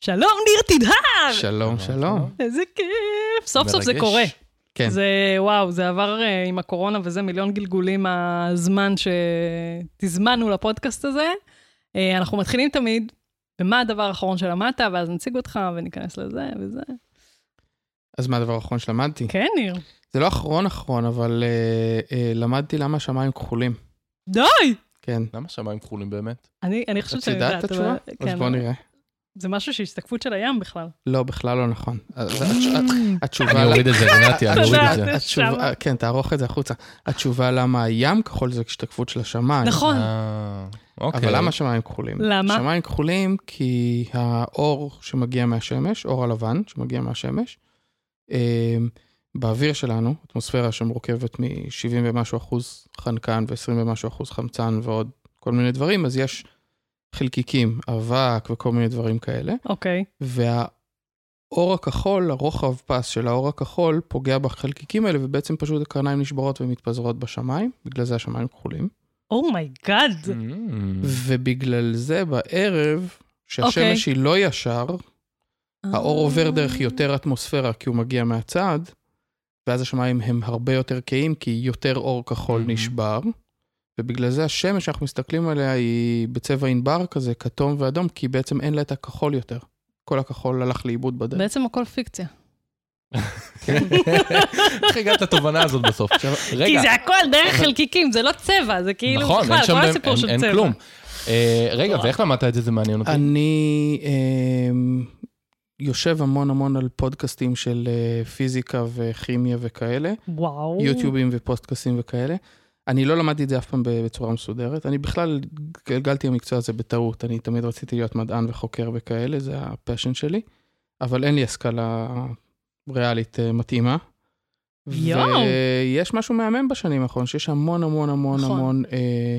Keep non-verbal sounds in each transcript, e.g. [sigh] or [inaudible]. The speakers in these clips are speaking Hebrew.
שלום, ניר תדהר! שלום, שלום. איזה כיף. סוף סוף זה. קורה. כן. זה, וואו, זה עבר אה, עם הקורונה וזה מיליון גלגולים מהזמן שתזמנו לפודקאסט הזה. אה, אנחנו מתחילים תמיד, ומה הדבר האחרון שלמדת, ואז נציג אותך וניכנס לזה וזה. אז מה הדבר האחרון שלמדתי? כן, ניר. זה לא אחרון אחרון, אבל אה, אה, למדתי למה השמיים כחולים. די! כן. למה שמיים כחולים באמת? אני, אני חושבת את שאני יודעת יודעת. את התשובה? אבל- אז כן, בוא נראה. זה משהו שהשתקפות של הים בכלל. לא, בכלל לא נכון. התש- התשובה... אני אוריד את זה, רינתי, אני אוריד את זה. כן, תערוך את זה החוצה. התשובה למה הים כחול זה השתקפות של השמיים. נכון. אה, אוקיי. אבל למה שמיים כחולים? למה? שמיים כחולים כי האור שמגיע מהשמש, אור הלבן שמגיע מהשמש, אה, באוויר שלנו, אטמוספירה שמורכבת מ-70 ומשהו אחוז חנקן ו-20 ומשהו אחוז חמצן ועוד כל מיני דברים, אז יש חלקיקים, אבק וכל מיני דברים כאלה. אוקיי. והאור הכחול, הרוחב פס של האור הכחול, פוגע בחלקיקים האלה, ובעצם פשוט הקרניים נשברות ומתפזרות בשמיים, בגלל זה השמיים כחולים. Oh my God. Mm. ובגלל זה בערב, אוקיי. שהשמש היא לא ישר, האור עובר דרך יותר אטמוספירה כי הוא מגיע מהצד, ואז השמיים הם הרבה יותר כהים, כי יותר אור כחול מהמם. נשבר. ובגלל זה השמש שאנחנו מסתכלים עליה היא בצבע ענבר כזה, כתום ואדום, כי בעצם אין לה את הכחול יותר. כל הכחול הלך לאיבוד בדרך. בעצם הכל פיקציה. איך הגעת לתובנה הזאת בסוף? כי זה הכל דרך חלקיקים, זה לא צבע, זה כאילו נכון, בכלל, אין שם כל הסיפור אין- של אין צבע. כלום. אה, רגע, וואו. ואיך למדת את זה? זה מעניין אותי. אני אמ, יושב המון המון על פודקאסטים של אה, פיזיקה וכימיה וכאלה, וואו. יוטיובים ופודקאסטים וכאלה. אני לא למדתי את זה אף פעם בצורה מסודרת. אני בכלל גלגלתי המקצוע הזה בטעות. אני תמיד רציתי להיות מדען וחוקר וכאלה, זה הפשן שלי. אבל אין לי השכלה ריאלית אה, מתאימה. יואו. ויש משהו מהמם בשנים האחרונות, שיש המון המון המון נכון. המון אה,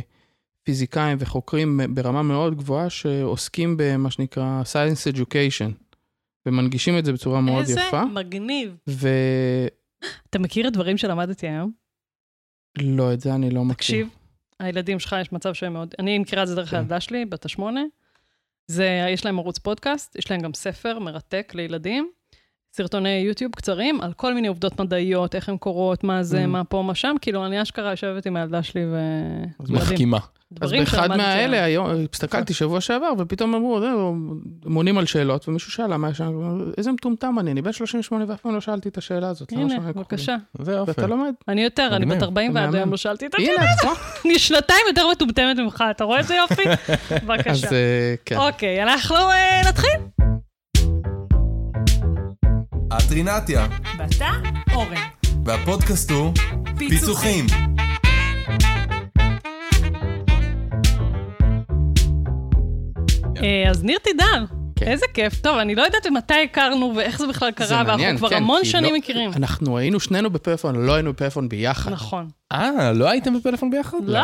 פיזיקאים וחוקרים ברמה מאוד גבוהה שעוסקים במה שנקרא Science Education, ומנגישים את זה בצורה מאוד איזה יפה. מגניב. ולא, אתה מכיר את דברים שלמדתי היום? את זה אני לא מכיר. תקשיב, הילדים שלך, יש מצב שהם מאוד... אני מכירה את זה דרך כן. הילדה שלי, בת השמונה. זה, יש להם ערוץ פודקאסט, יש להם גם ספר מרתק לילדים, סרטוני יוטיוב קצרים על כל מיני עובדות מדעיות, איך הן קורות, מה זה, Mm. מה פה, מה שם. כאילו, אני אשכרה יושבת עם הילדה שלי ו... אז. מחכימה. אז באחד מהאלה, היום. הסתכלתי שבוע שעבר, ופתאום אמרו, "זהו, הם עונים על שאלות, ומישהו שאל למה יש שם, איזה מטומטם אני, אני בן 38 ואף פעם לא שאלתי את השאלה הזאת. הנה, שמיים כחולים?" בבקשה. זה. ואתה לומד. אני יותר, אני בת מגניב. 40 ועד. היום לא שאלתי את השאלה. נכון. [laughs] אני שנתיים יותר מטומטמת ממך, אתה רואה איזה יופי? [laughs] אז בבקשה. אה, כן. אוקיי, אנחנו אה, נתחיל. את רינתיה, ואתה, אורן. והפודקאסט הוא פיצוחים. אה, אז ניר תידר, כן. איזה כיף. טוב, אני לא יודעת מתי הכרנו ואיך זה בכלל זה קרה, ואנחנו מעניין, כבר כן, המון שנים לא- מכירים. אנחנו היינו שנינו בפלאפון, לא היינו בפלאפון ביחד. נכון. אה, לא הייתם בפלאפון ביחד? לא.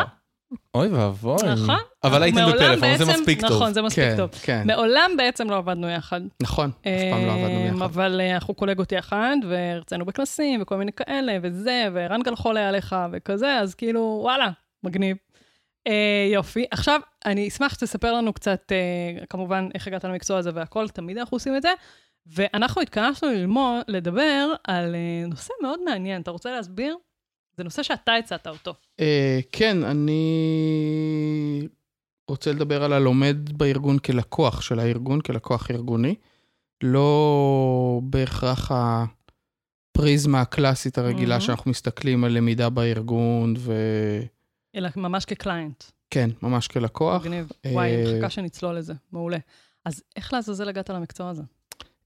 אוי ואבוי. נכון. אבל הייתם בפלאפון, זה מספיק טוב. נכון, זה מספיק כן, טוב. כן, מעולם בעצם לא עבדנו יחד. נכון, אף פעם לא עבדנו אמ, ביחד. אבל אה, אנחנו קולגות יחד, והרצינו בכנסים וכל מיני כאלה, וזה, וערן גלחול היה לך וכזה, אז כאילו, וואלה, מגניב. אה, יופי. עכשיו, אני אשמח שתספר לנו קצת, אה, כמובן, איך הגעת למקצוע הזה והכל, תמיד אנחנו עושים את זה. ואנחנו התכנסנו ללמוד, לדבר על אה, נושא מאוד מעניין. אתה רוצה להסביר? זה נושא שאתה הצעת אותו. אה, כן, אני רוצה לדבר על הלומד בארגון כלקוח של הארגון, כלקוח ארגוני. לא בהכרח הפריזמה הקלאסית הרגילה Mhm. שאנחנו מסתכלים על למידה בארגון, וכן, אלא ממש כקליינט. ממש כלקוח. מגניב. אה, וואי, אני מחכה שנצלול לזה. מעולה. אז איך לעזאזל הגעת למקצוע הזה?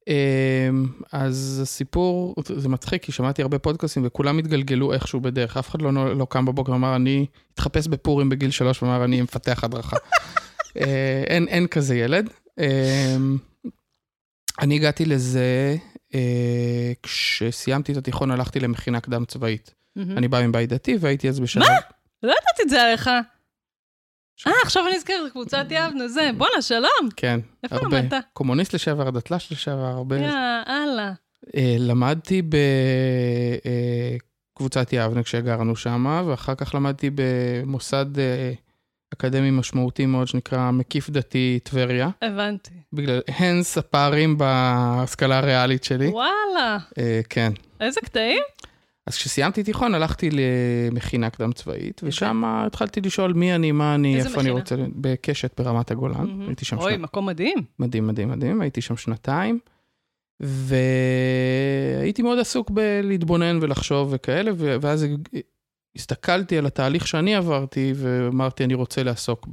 אמ, אז הסיפור, זה מצחיק, כי שמעתי הרבה פודקאסטים וכולם התגלגלו איכשהו בדרך. אף אחד לא, לא קם בבוקר ואמר, אני התחפש בפורים בגיל שלוש ואמר, אני מפתח הדרכה. [laughs] אה, אין, אין כזה ילד. אמ, אני הגעתי לזה, אה, כשסיימתי את התיכון הלכתי למכינה קדם צבאית. אני בא מבית דתי והייתי אז בשלב... מה? לא ידעתי את זה עליך. אה, עכשיו אני נזכרת, קבוצת יבנה, זה. בואנה, שלום. כן, איפה הרבה. למדת? קומוניסט לשעבר, דתל"ש לשעבר, הרבה. יא, אללה. אה, למדתי בקבוצת יבנה כשגרנו שם, ואחר כך למדתי במוסד אה, אקדמי משמעותי מאוד שנקרא מקיף דתי טבריה. הבנתי. בגלל, הנס הפערים בהשכלה הריאלית שלי. וואלה, אה, כן. איזה קטעים? אז כשסיימתי תיכון הלכתי למכינה קדם צבאית, ושם התחלתי לשאול מי אני, מה אני, איזה איפה אני מכינה? רוצה, בקשת ברמת הגולן. הייתי שם אוי, שנת... מקום מדהים. מדהים, מדהים, מדהים, הייתי שם שנתיים, והייתי מאוד עסוק בלהתבונן ולחשוב וכאלה, ואז הסתכלתי על התהליך שאני עברתי, ואמרתי, אני רוצה לעסוק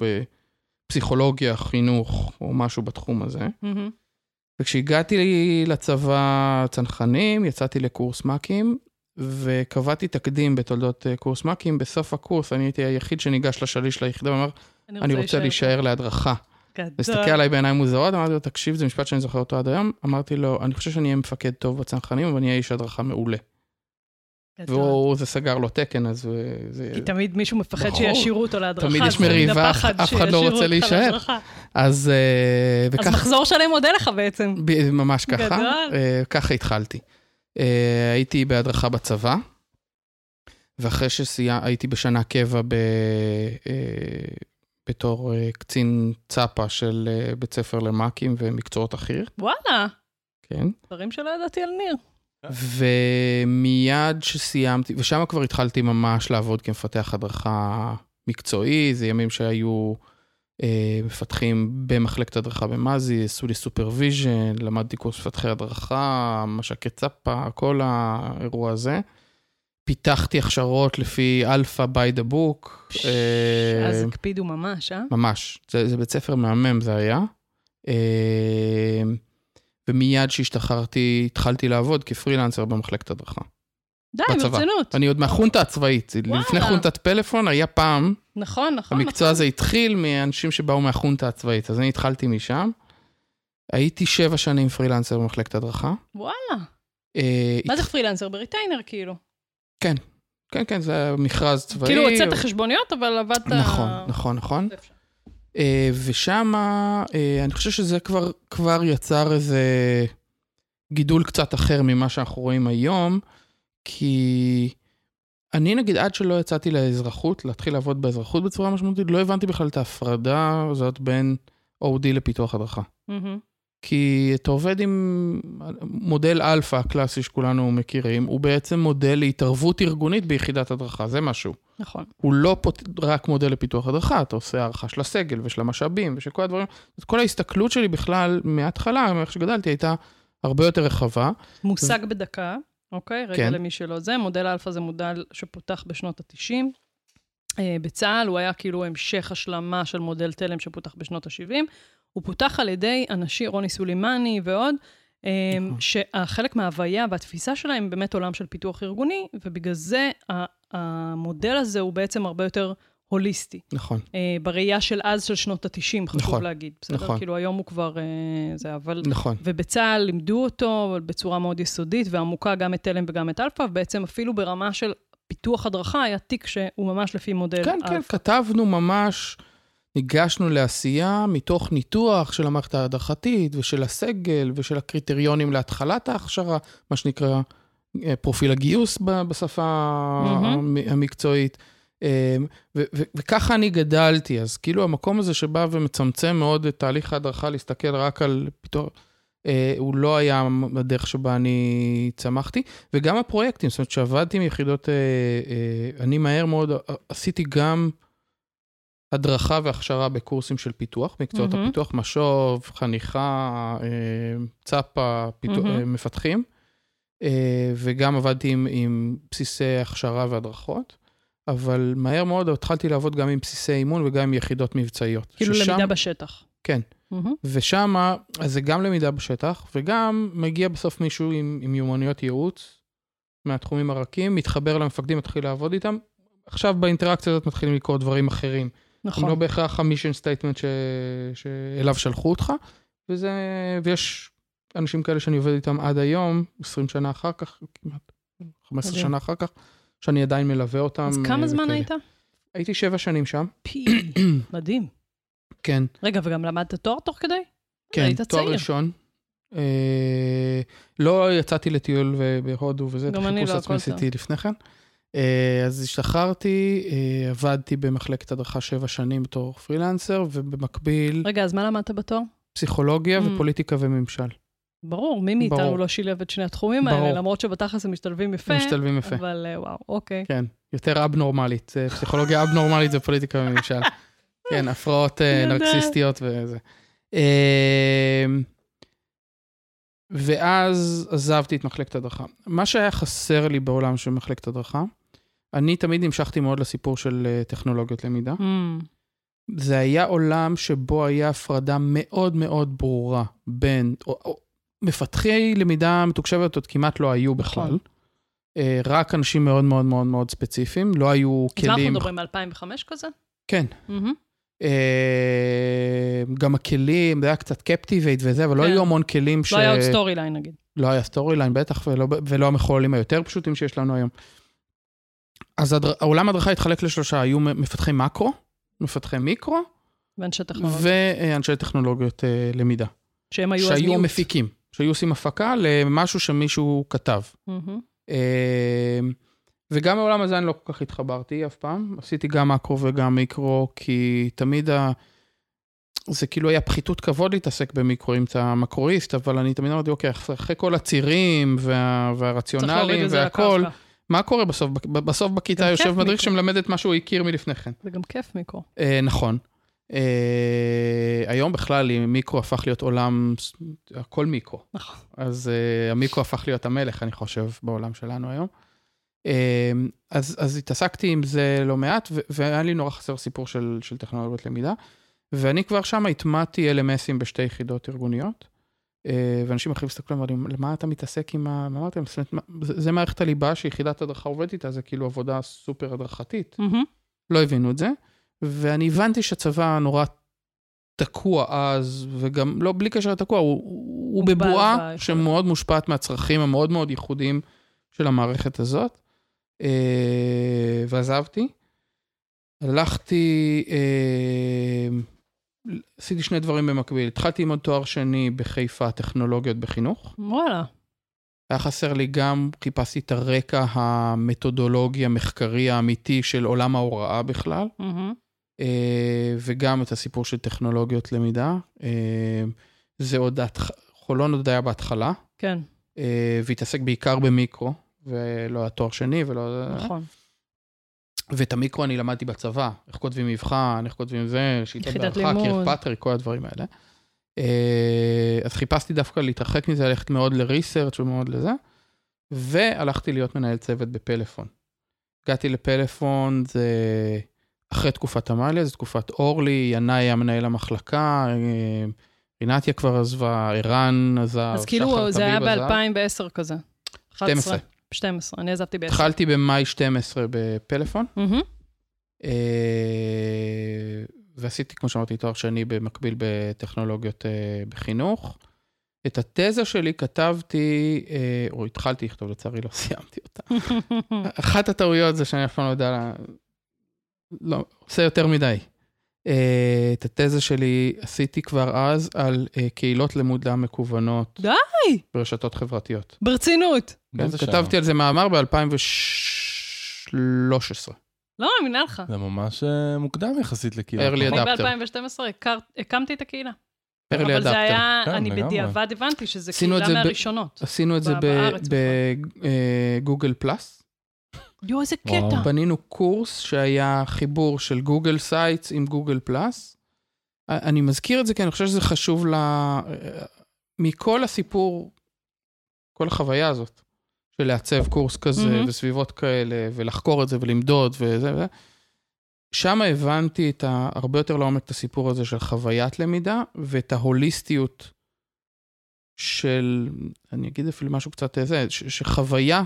בפסיכולוגיה, חינוך, או משהו בתחום הזה. וכשהגעתי לצבא צנחנים, יצאתי לקורס מ"כים, וקבעתי תקדים בתולדות אה, קורס מ"כים. בסוף הקורס אני הייתי היחיד שניגש לשליש ליחידה ואמר, אני רוצה להישאר להדרכה. גדול. הסתכל עליי בעיניים מוזרות, אמרתי לו, תקשיב, זה משפט שאני זוכר אותו עד היום. אמרתי לו, אני חושב שאני אהיה מפקד טוב בצנחנים, אבל אני אהיה איש הדרכה מעולה. גדול. והוא, זה סגר לו תקן, אז הוא- זה... כי תמיד מישהו מפחד ברור. שישאירו אותו להדרכה. תמיד אז יש מריבה, אף אחד לא רוצה להישאר. אז אה, אז וכך, מחזור שלם מודה לך בעצם. ממש ככה, גדול. אה, ככה התחלתי. אה, הייתי בהדרכה בצבא, ואחרי שהייתי בשנה קבע ב, אה, בתור אה, קצין צפה של בית ספר למ"כים ומקצועות החי"ר, וואלה, כן. דברים שלא ידעתי על ניר. ומיד שסיימתי, ושם כבר התחלתי ממש לעבוד כמפתח הדרכה מקצועי, זה ימים שהיו מפתחים במחלקת הדרכה במז"י, עשו לי supervision, למדתי קורס מפתחי הדרכה, מש"קי צפה, כל האירוע הזה. פיתחתי הכשרות לפי אלפא by the book. אה, אז הקפידו ממש, אה? ממש, זה, זה בית ספר מהמם זה היה. אה, ומיד שהשתחררתי, התחלתי לעבוד כפרילנסר במחלקת הדרכה. די. ברצינות. אני עוד מהחונטה הצבאית, וואלה. לפני חונטת פלאפון היה פעם, נכון, נכון. המקצוע נכון. הזה התחיל מאנשים שבאו מהחונטה הצבאית, אז אני התחלתי משם. הייתי שבע שנים פרילנסר במחלקת הדרכה. וואלה. אה, מה זה הת- פרילנסר? בריטיינר, כאילו. כן, כן, זה היה מכרז צבאי. כאילו הוצאת חשבוניות, אבל עבדת... נכון, נכון, נכון. אה, ושם, אני חושב שזה כבר, כבר יצר איזה גידול קצת אחר ממה שאנחנו רואים היום, כי אני נגיד עד שלא יצאתי לאזרחות, להתחיל לעבוד באזרחות בצורה משמעותית, לא הבנתי בכלל את ההפרדה הזאת בין OD לפיתוח הדרכה. מהמם. כי אתה עובד עם מודל אלפא הקלאסי שכולנו מכירים, הוא בעצם מודל להתערבות ארגונית ביחידת הדרכה, זה משהו. נכון. הוא לא פות... רק מודל לפיתוח הדרכה, אתה עושה הערכה של הסגל ושל המשאבים ושל כל הדברים. אז כל ההסתכלות שלי בכלל, מההתחלה, מאיך שגדלתי, הייתה הרבה יותר רחבה. מושג בדקה, אוקיי? רגע כן. למי שלא זה. מודל אלפא זה מודל שפותח בשנות ה-90. בצה"ל הוא היה כאילו המשך השלמה של מודל תלם שפותח בשנות ה-70. הוא פותח על ידי אנשים, רוני סולימני ועוד, אה, נכון. שהחלק מההוויה והתפיסה שלהם באמת עולם של פיתוח ארגוני, ובגלל זה המודל הזה הוא בעצם הרבה יותר הוליסטי. נכון, אה, בראייה של אז, של שנות ה-90, חשוב נכון, להגיד. בסדר? נכון. כאילו היום הוא כבר... אה, זה, אבל... נכון. ובצה"ל לימדו אותו אבל בצורה מאוד יסודית ועמוקה, גם את תלם וגם את אלפא, ובעצם אפילו ברמה של פיתוח הדרכה היה תיק שהוא ממש לפי מודל כן, כן, אלפא. כתבנו ממש, ניגשנו לעשייה מתוך ניתוח של המערכת ההדרכתית ושל הסגל ושל הקריטריונים להתחלת ההכשרה, מה שנקרא אה, פרופיל הגיוס בשפה. המ- המקצועית. ו- וככה אני גדלתי, אז כאילו המקום הזה שבא ומצמצם מאוד את תהליך ההדרכה, להסתכל רק על פיתוח, אה, הוא לא היה בדרך שבה אני צמחתי. וגם הפרויקטים, זאת אומרת, שעבדתי עם יחידות, אה, אה, אני מהר מאוד עשיתי גם הדרכה והכשרה בקורסים של פיתוח, מקצועות מהמם. הפיתוח, משוב, חניכה, צפה, פיתוח. אה, מפתחים, וגם עבדתי עם, עם בסיסי הכשרה והדרכות, אבל מהר מאוד התחלתי לעבוד גם עם בסיסי אימון וגם עם יחידות מבצעיות. כאילו ששם- למידה בשטח. כן. מהמם. ושם, אז זה גם למידה בשטח, וגם מגיע בסוף מישהו עם, עם מיומנויות ייעוץ מהתחומים הרכים, מתחבר למפקדים, מתחיל לעבוד איתם. עכשיו באינטראקציה הזאת מתחילים לקרות דברים אחרים. נכון. לא בהכרח ה mission statement ש... שאליו שלחו אותך, וזה... ויש אנשים כאלה שאני עובד איתם עד היום, 20 שנה אחר כך, כמעט 15 מדהים. שנה אחר כך, שאני עדיין מלווה אותם. אז אה, כמה זמן וכאלה. היית? הייתי שבע שנים שם, פי, [clears throat] מדהים. כן. רגע, וגם למדת תואר תוך כדי? כן, תואר. ראשון. אה, לא יצאתי לטיול בהודו וזה, גם אני לא, הכל טוב. עשיתי לפני כן. אה, אז השתחררתי, אה, עבדתי במחלקת הדרכה שבע שנים בתור פרילנסר, ובמקביל רגע, אז מה למדת בתואר? פסיכולוגיה Mm. ופוליטיקה וממשל. ברור, מי מאיתנו ברור. לא שילב את שני התחומים האלה, ברור. למרות שבתכלס הם משתלבים יפה. הם משתלבים יפה. אבל אה, וואו, אוקיי. כן, יותר אבנורמלית. אה, פסיכולוגיה אבנורמלית זה פוליטיקה וממשל. [laughs] כן, הפרעות יודעת. נרקסיסטיות וזה. אה, ואז עזבתי את מחלקת הדרכה. מה שהיה חסר לי בעולם של מחלקת הדרכה, אני תמיד המשכתי מאוד לסיפור של טכנולוגיות למידה. Mm, זה היה עולם שבו היה הפרדה מאוד מאוד ברורה בין, או, או, מפתחי למידה מתוקשבת עוד כמעט לא היו בכלל. נכון. אה, רק אנשים מאוד מאוד מאוד מאוד ספציפיים, לא היו אז מה אנחנו כלים. מדברים, 2005 כזה? כן. אה, גם הכלים, זה היה קצת Captivate וזה, אבל לא כן. היו המון כלים ש... לא היה עוד Storyline נגיד. לא היה Storyline בטח, ולא, ולא המחוללים היותר פשוטים שיש לנו היום. אז. העולם הדרכה התחלק לשלושה, היו מפתחי מקרו, מפתחי מיקרו, ואנשי טכנולוגיה. ואנשי טכנולוגיות אה, למידה. שהם היו אז שהיו מיעוט. שהיו עושים הפקה למשהו שמישהו כתב. אה, וגם בעולם הזה אני לא כל כך התחברתי אף פעם. עשיתי גם מקרו וגם מיקרו, כי תמיד ה... זה כאילו היה פחיתות כבוד להתעסק במיקרו אם אתה מקרואיסט, אבל אני תמיד אמרתי, אוקיי, אחרי כל הצירים וה... והרציונלים והכל. מה קורה בסוף? בסוף בכיתה יושב מדריך. שמלמד את מה שהוא הכיר מלפני כן. זה גם כיף מיקרו. אה, נכון. אה, היום בכלל, אם מיקרו הפך להיות עולם, הכל מיקרו. נכון. אז uh, המיקרו הפך להיות המלך, אני חושב, בעולם שלנו היום. Uh, אז, אז התעסקתי עם זה לא מעט, והיה לי נורא חסר סיפור של, של טכנולוגיות למידה. ואני כבר שם הטמעתי LMSים בשתי יחידות ארגוניות. Uh, ואנשים אחרים הסתכלו ואמרו לי, למה אתה מתעסק עם ה... מה אמרתי להם, "זאת אומרת, זה, מערכת הליבה שיחידת הדרכה עובדת איתה, זה כאילו עבודה סופר הדרכתית. מהמם. לא הבינו את זה, ואני הבנתי שהצבא נורא תקוע אז, וגם לא בלי קשר לתקוע, הוא, הוא מוגבל בבועה. שמאוד מושפעת מהצרכים המאוד מאוד ייחודיים של המערכת הזאת. אה, ועזבתי. הלכתי, אה, עשיתי שני דברים במקביל. התחלתי ללמוד תואר שני בחיפה, טכנולוגיות בחינוך. וואלה. היה חסר לי גם, חיפשתי את הרקע המתודולוגי, המחקרי, האמיתי של עולם ההוראה בכלל, מהמם. אה, וגם את הסיפור של טכנולוגיות למידה. אה, זה עוד, חולון עוד היה בהתחלה, כן, אה, והתעסק בעיקר במיקרו, ולא היה תואר שני ולא... נכון. ואת המיקרו אני למדתי בצבא, איך כותבים מבחן, איך כותבים זה, שיטות יחידת בהערכה, לימוד. קירפטרי, כל הדברים האלה. אז חיפשתי דווקא להתרחק מזה, ללכת מאוד לריסרצ' ומאוד לזה, והלכתי להיות מנהל צוות בפלאפון. הגעתי לפלאפון, זה אחרי תקופת עמליה, זו תקופת אורלי, ינאי היה מנהל המחלקה, אה, רינתיה כבר עזבה, ערן עזב, אז כאילו זה היה טביב עזב. ב-2010 כזה. 12. 12, אני עזבתי ב-10. התחלתי במאי 12 בפלאפון. אה, ועשיתי, כמו שאמרתי, תואר שני במקביל בטכנולוגיות אה, בחינוך. את התזה שלי כתבתי, או התחלתי לכתוב, לצערי לא [laughs] סיימתי אותה. [laughs] אחת הטעויות זה שאני אף פעם לא יודע, לא, עושה יותר מדי. אה, את התזה שלי עשיתי כבר אז על אה, קהילות למידה מקוונות. די! ברשתות חברתיות. ברצינות. כן? כתבתי על זה מאמר ב-2013. לא מאמינה לך. זה ממש אה, מוקדם יחסית לקהילה. Early אני adapter. ב-2012 הקמתי את הקהילה. early אבל זה adapter. היה, כן, אני לגמרי. בדיעבד הבנתי שזה קהילה מהראשונות. עשינו את זה ב Google Plus. יואו, איזה. קטע. בנינו קורס שהיה חיבור של Google Sites עם Google Plus. אני מזכיר את זה כי אני חושב שזה חשוב ל... מכל הסיפור, כל החוויה הזאת, של לעצב קורס כזה מהמם. וסביבות כאלה, ולחקור את זה ולמדוד וזה וזה. שם הבנתי את ה... הרבה יותר לעומק את הסיפור הזה של חוויית למידה, ואת ההוליסטיות של, אני אגיד אפילו משהו קצת זה, ש- שחוויה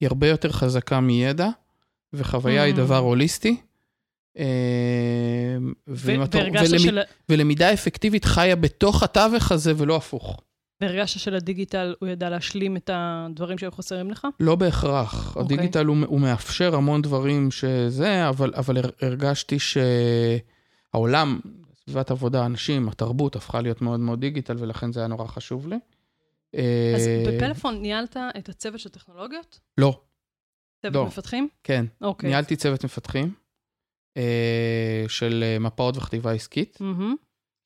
היא הרבה יותר חזקה מידע, וחוויה היא Mm. דבר הוליסטי. אה, ואם ו- אתה- והרגשת ולמ- של- ולמידה אפקטיבית חיה בתוך התווך הזה ולא הפוך. והרגשת שלדיגיטל הוא ידע להשלים את הדברים שהיו חסרים לך? לא בהכרח. אוקיי. הדיגיטל הוא, הוא מאפשר המון דברים שזה, אבל, אבל הר- הרגשתי שהעולם, סביבת עבודה, אנשים, התרבות הפכה להיות מאוד מאוד דיגיטל, ולכן זה היה נורא חשוב לי. אז אה, בפלאפון ניהלת את הצוות של טכנולוגיות? לא. צוות לא. מפתחים? כן, אוקיי. ניהלתי צוות מפתחים אה, של אה, מפאות וכתיבה עסקית.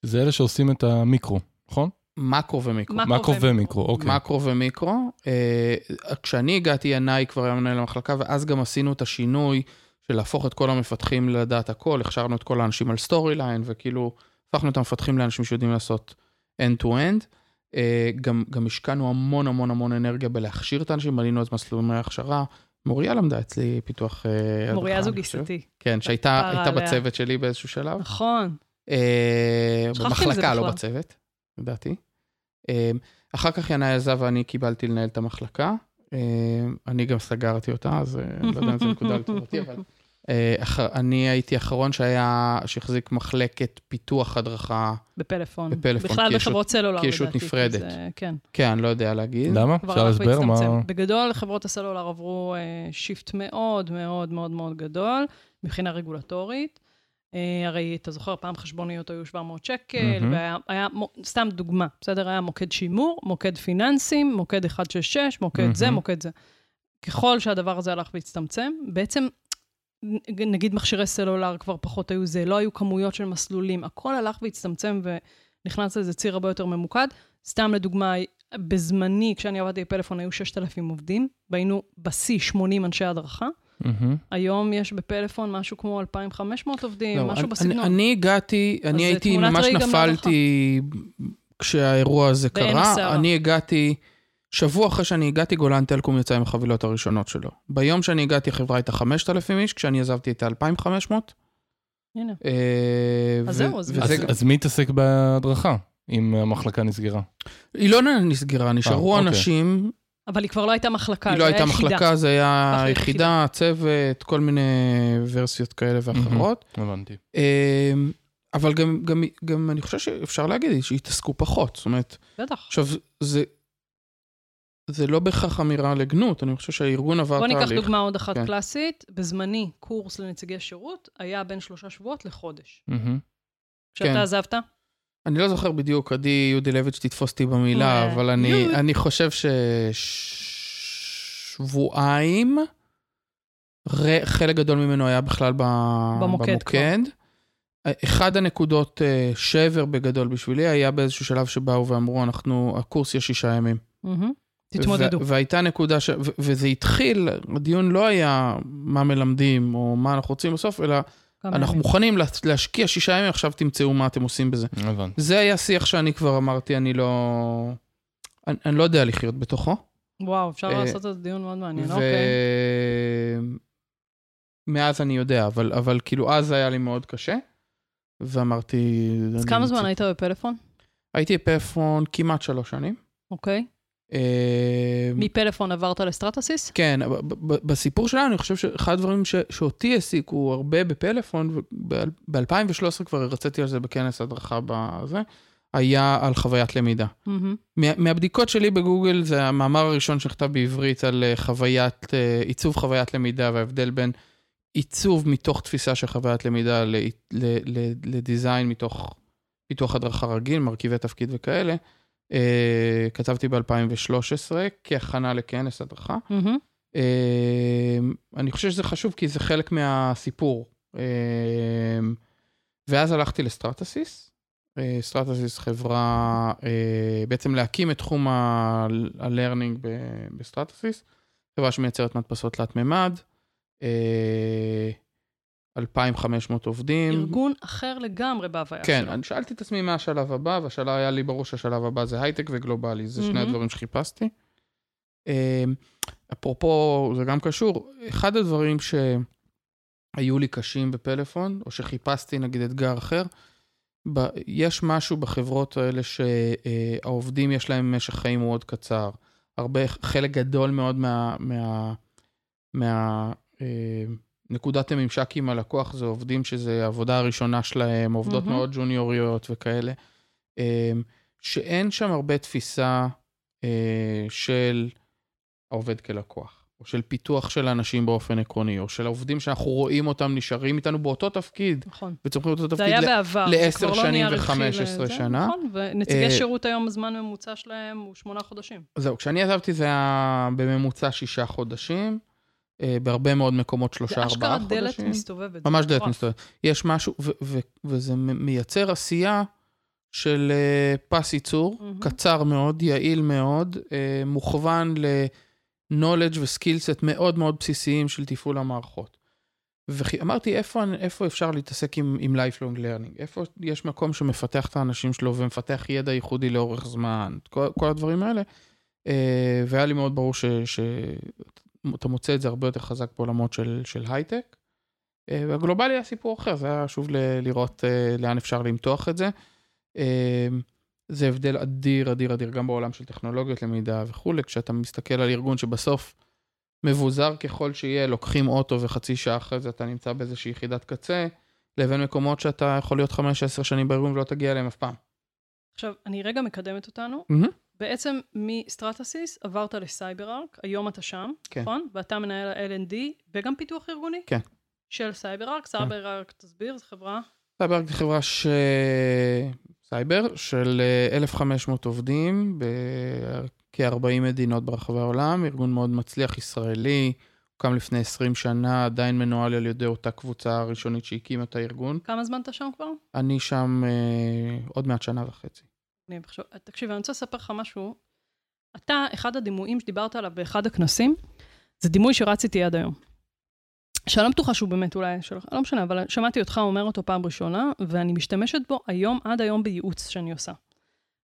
זה אלה שעושים את המיקרו, נכון? מקרו ומיקרו. מקרו ומיקרו. אוקיי. מקרו ומיקרו. כשאני הגעתי, ינאי כבר היה מנהל המחלקה, ואז גם עשינו את השינוי של להפוך את כל המפתחים לדעת הכל, הכשרנו את כל האנשים על Storyline, וכאילו הפכנו את המפתחים לאנשים שיודעים לעשות end-to-end. אה, גם, גם השקענו המון המון המון אנרגיה בלהכשיר את האנשים, בנינו את מסלולי הכשרה. מוריה למדה אצלי פיתוח... אה, מוריה זו. גיסתי. כן, שהייתה. בצוות שלי באיזשהו שלב. נכון. אה, במחלקה, לא. בצוות, לדעתי. אה, אחר כך ינאי עזב ואני קיבלתי לנהל את המחלקה. אה, אני גם סגרתי אותה, אז אה, אני לא יודע אם זו נקודה [laughs] לטובתי, אבל... אה, אח- אני הייתי האחרון שהיה, שהחזיק מחלקת פיתוח הדרכה, בפלאפון. בפלאפון, בכלל בחברות סלולר, לדעתי. כי ישות כי נפרדת. זה- כן. כן, אני לא יודע להגיד. למה? אפשר הלך להסבר מה... בגדול, חברות הסלולר עברו אה, shift מאוד מאוד מאוד מאוד גדול מבחינה רגולטורית. אה, הרי, אתה זוכר, פעם חשבוניות היו 700 שקל. והיה, היה, סתם דוגמה, בסדר? היה מוקד שימור, מוקד פיננסים, מוקד 166, מוקד זה. מוקד זה. ככל שהדבר הזה הלך והצטמצם, בעצם, נגיד מכשירי סלולר כבר פחות היו זה, לא היו כמויות של מסלולים, הכל הלך והצטמצם ונכנס לזה ציר הרבה יותר ממוקד. סתם לדוגמה, בזמני, כשאני עבדתי בפלאפון, היו 6,000 עובדים, והיינו בשיא 80 אנשי הדרכה. מהמם. היום יש בפלאפון משהו כמו 2,500 עובדים, לא, משהו אני- בסגנון. אני, אני הגעתי, אני זה הייתי, ממש נפלתי כשהאירוע הזה קרה. אני הגעתי, שבוע אחרי שאני הגעתי, גולן טלקום יצא עם החבילות הראשונות שלו. ביום שאני הגעתי, החברה הייתה 5,000 איש, כשאני עזבתי הייתה 2,500. הנה. אה, אז ו- זהו, אז וזה אז- מי התעסק בהדרכה, אם המחלקה נסגרה? היא לא נסגרה, נשארו אוקיי. אנשים, אבל היא כבר לא הייתה מחלקה, היא לא הייתה יחידה. מחלקה, זה היה יחידה, צוות, כל מיני ורסיות כאלה ואחרות. הבנתי. אה, אבל גם, גם, גם אני חושב שאפשר להגיד שהתעסקו פחות. זאת אומרת, בטח. עכשיו, זה, זה לא בהכרח אמירה לגנות, אני חושב שהארגון עבר בוא תהליך. ניקח דוגמה עוד אחת כן. קלאסית. בזמני, קורס לנציגי שירות היה בין שלושה שבועות לחודש. מהמם. כשאתה כן. עזבת, אני לא זוכר בדיוק, עדי יהודי לויץ' תתפוס אותי במילה, אה, אבל אני. אני חושב ששבועיים, חלק גדול ממנו היה בכלל ב... במוקד במוקד. אחד הנקודות אה, שבר בגדול בשבילי היה באיזשהו שלב שבאו ואמרו, אנחנו, הקורס יש שישה ימים. מהמם. תתמודדו. ו- והייתה נקודה, ש... ו- וזה התחיל, הדיון לא היה מה מלמדים או מה אנחנו רוצים בסוף, אלא אנחנו ימים. מוכנים לה- להשקיע שישה ימים, עכשיו תמצאו מה אתם עושים בזה. הבנתי. זה היה שיח שאני כבר אמרתי, אני לא... אני, אני לא יודע לחיות בתוכו. וואו, אפשר אה, לעשות את זה דיון מאוד מעניין, ו... אוקיי. מאז אני יודע, אבל, אבל כאילו אז היה לי מאוד קשה, ואמרתי... אז כמה זמן היית בפלאפון? הייתי בפלאפון כמעט שלוש שנים. אוקיי. אה, מפלאפון עברת לסטרטוסיס? כן, בסיפור שלנו, אני חושב שאחד הדברים ש- שאותי העסיקו הרבה בפלאפון, ב-2013 כבר הרציתי על זה בכנס הדרכה בזה, היה על חוויית למידה. מהמם. מה- מהבדיקות שלי בגוגל, זה המאמר הראשון שנכתב בעברית על אה, חוויית, אה, עיצוב חוויית למידה וההבדל בין עיצוב מתוך תפיסה של חוויית למידה לדיזיין מתוך פיתוח הדרכה רגיל, מרכיבי תפקיד וכאלה. אה, כתבתי ב-2013 כהכנה לכנס הדרכה. מהמם. אה, אני חושב שזה חשוב כי זה חלק מהסיפור. אה, ואז הלכתי לסטרטסיס. אה, סטרטסיס חברה, בעצם להקים את תחום ה- ה-learning בסטרטסיס. חברה שמייצרת מדפסות תלת-מימד. אה, 2,500 עובדים. ארגון אחר לגמרי בהוויה כן, שלו. אני שאלתי את עצמי מה השלב הבא, והשלב היה לי ברור שהשלב הבא זה הייטק וגלובלי, זה שני מהמם. הדברים שחיפשתי. אה, אפרופו, זה גם קשור, אחד הדברים שהיו לי קשים בפלאפון, או שחיפשתי נגיד אתגר אחר, ב- יש משהו בחברות האלה שהעובדים יש להם משך חיים מאוד קצר. הרבה, חלק גדול מאוד מה... מה, מה אה, נקודת הממשק עם הלקוח זה עובדים שזה העבודה הראשונה שלהם, עובדות מהמם. מאוד ג'וניוריות וכאלה, אה, שאין שם הרבה תפיסה אה, של העובד כלקוח, או של פיתוח של אנשים באופן עקרוני, או של העובדים שאנחנו רואים אותם נשארים איתנו באותו תפקיד, נכון. וצומחים אותו תפקיד. ל- לעשר כבר לא שנים ו-15 לזה, שנה. נכון, ונציגי אה, שירות היום, הזמן ממוצע שלהם הוא שמונה חודשים. זהו, כשאני עזבתי זה היה בממוצע שישה חודשים. אה, בהרבה מאוד מקומות שלושה, זה ארבעה אשכרה דלת חודשים. מסתובבת. זה ממש דלת. מסתובבת. יש משהו, וזה מייצר עשייה של אה, פס ייצור. קצר מאוד, יעיל מאוד, אה, מוכוון ל-knowledge ו-skillset מאוד מאוד בסיסיים של תפעול המערכות. ואמרתי, איפה, איפה אפשר להתעסק עם, עם lifelong learning? איפה יש מקום שמפתח את האנשים שלו ומפתח ידע ייחודי לאורך זמן? כל, כל הדברים האלה. והיה לי מאוד ברור שאתה מוצא את זה הרבה יותר חזק בעולמות של, של הייטק. אה, והגלובלי היה סיפור אחר, זה היה חשוב ל- לראות אה, לאן אפשר למתוח את זה. אה, זה הבדל אדיר, אדיר, אדיר, גם בעולם של טכנולוגיות למידה וכולי, כשאתה מסתכל על ארגון שבסוף מבוזר ככל שיהיה, לוקחים אוטו וחצי שעה אחרי זה אתה נמצא באיזושהי יחידת קצה, לבין מקומות שאתה יכול להיות 5-10 שנים בארגון ולא תגיע אליהם אף פעם. עכשיו, אני רגע מקדמת אותנו. מהמם. בעצם מסטרטסיס עברת לסייברארק, היום אתה שם, כן. נכון? ואתה מנהל ה-L&D וגם פיתוח ארגוני? כן. של סייברארק, סייברארק, תסביר, זו חברה? סייבר היא חברה ש... סייבר של אה, 1,500 עובדים בכ-40 מדינות ברחבי העולם, ארגון מאוד מצליח ישראלי, הוקם לפני 20 שנה, עדיין מנוהל על ידי אותה קבוצה הראשונית שהקימה את הארגון. כמה זמן אתה שם כבר? אני שם אה, עוד מעט שנה וחצי. אני חושב, תקשיב, אני רוצה לספר לך משהו. אתה, אחד הדימויים שדיברת עליו באחד הכנסים, זה דימוי שרציתי עד היום. שאני לא בטוחה שהוא באמת אולי שלך, לא משנה, אבל שמעתי אותך אומר אותו פעם ראשונה, ואני משתמשת בו היום, עד היום בייעוץ שאני עושה.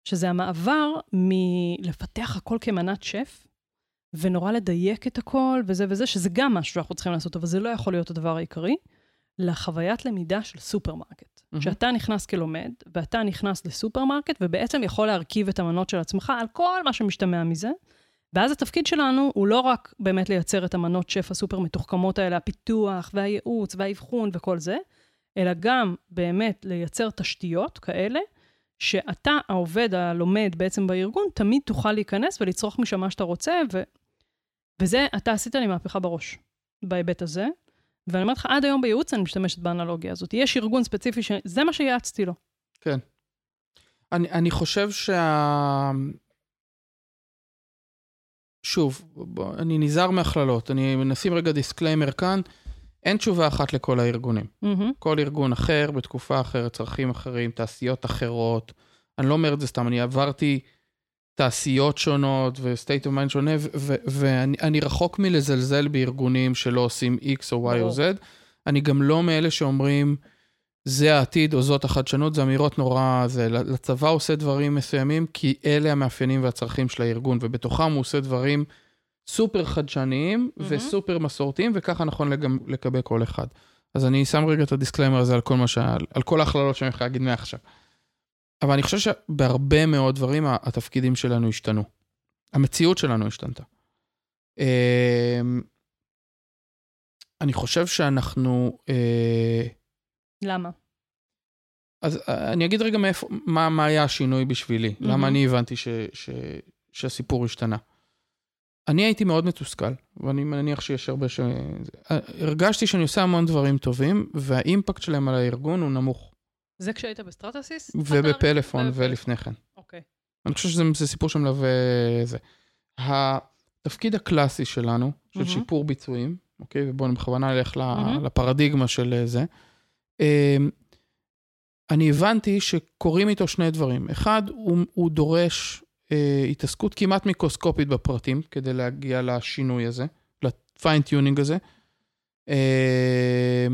שזה המעבר מלפתח הכל כמנת שף, ונורא לדייק את הכל וזה וזה, שזה גם משהו שאנחנו צריכים לעשות, אבל זה לא יכול להיות הדבר העיקרי, לחוויית למידה של סופרמרקט. מהמם. שאתה נכנס כלומד, ואתה נכנס לסופרמרקט, ובעצם יכול להרכיב את המנות של עצמך על כל מה שמשתמע מזה. ואז התפקיד שלנו הוא לא רק באמת לייצר את המנות שף הסופר מתוחכמות האלה, הפיתוח והייעוץ והאבחון וכל זה, אלא גם באמת לייצר תשתיות כאלה, שאתה, העובד הלומד בעצם בארגון, תמיד תוכל להיכנס ולצרוך משם מה שאתה רוצה, ו... וזה, אתה עשית לי מהפכה בראש, בהיבט הזה. ואני אומרת לך, עד היום בייעוץ אני משתמשת באנלוגיה הזאת. יש ארגון ספציפי שזה מה שיעצתי לו. כן. אני, אני חושב שה... שוב, בוא, אני נזהר מהכללות, אני נשים רגע disclaimer כאן, אין תשובה אחת לכל הארגונים. מהמם. כל ארגון אחר, בתקופה אחרת, צרכים אחרים, תעשיות אחרות. אני לא אומר את זה סתם, אני עברתי תעשיות שונות ו-state of mind שונה, ואני אני רחוק מלזלזל בארגונים שלא עושים X או Y או. Z. אני גם לא מאלה שאומרים, זה העתיד או זאת החדשנות, זה אמירות נורא... זה, לצבא עושה דברים מסוימים, כי אלה המאפיינים והצרכים של הארגון, ובתוכם הוא עושה דברים סופר חדשניים מהמם. וסופר מסורתיים, וככה נכון לגם, לקבל כל אחד. אז אני שם רגע את ה disclaimer הזה על כל מה ש... על כל ההכללות שאני יכול להגיד מעכשיו. אבל אני חושב שבהרבה מאוד דברים התפקידים שלנו השתנו. המציאות שלנו השתנתה. אמ, אני חושב שאנחנו... אה, למה? אז אה, אני אגיד רגע מאיפה, מה, מה היה השינוי בשבילי, mm-hmm. למה. אני הבנתי ש, ש, שהסיפור השתנה. אני הייתי מאוד מתוסכל, ואני מניח שיש הרבה ש... אה, הרגשתי שאני עושה המון דברים טובים, והאימפקט שלהם על הארגון הוא נמוך. זה כשהיית ב-Stratasys? ובפלאפון. ולפני כן. אוקיי. אני חושב שזה זה סיפור שמלווה זה. התפקיד הקלאסי שלנו, של מהמם. שיפור ביצועים, אוקיי? ובואו בכוונה נלך ל- מהמם. לפרדיגמה של אה, זה. אמ, אני הבנתי שקורים איתו שני דברים. אחד, הוא, הוא דורש אה, התעסקות כמעט מיקרוסקופית בפרטים, כדי להגיע לשינוי הזה, ל-fine tuning הזה. אה,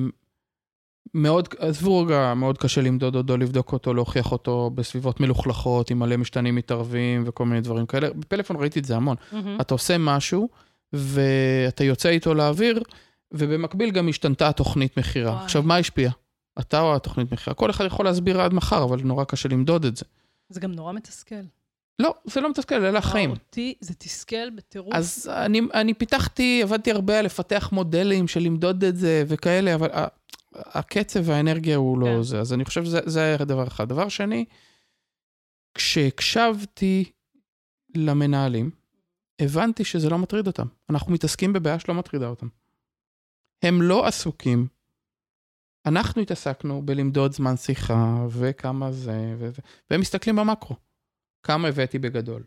מאוד, עזבו רגע, מאוד קשה למדוד אותו, לבדוק אותו, להוכיח אותו בסביבות מלוכלכות, עם מלא משתנים מתערבים וכל מיני דברים כאלה. בפלאפון ראיתי את זה המון. מהמם. אתה עושה משהו, ואתה יוצא איתו לאוויר, ובמקביל גם השתנתה התוכנית מכירה. וואי. עכשיו, מה השפיע? אתה או התוכנית מכירה? כל אחד יכול להסביר עד מחר, אבל נורא קשה למדוד את זה. זה גם נורא מתסכל. לא, זה לא מתסכל, אלה החיים. אותי זה תסכל בטירוף. אז אני, אני פיתחתי, עבדתי הרבה על לפתח מודלים של למדוד את זה וכאלה, אבל ה- הקצב והאנרגיה הוא לא כן. זה. אז אני חושב שזה זה היה דבר אחד. דבר שני, כשהקשבתי למנהלים, הבנתי שזה לא מטריד אותם. אנחנו מתעסקים בבעיה שלא מטרידה אותם. הם לא עסוקים. אנחנו התעסקנו בלמדוד זמן שיחה וכמה זה, ו- והם מסתכלים במקרו. כמה הבאתי בגדול?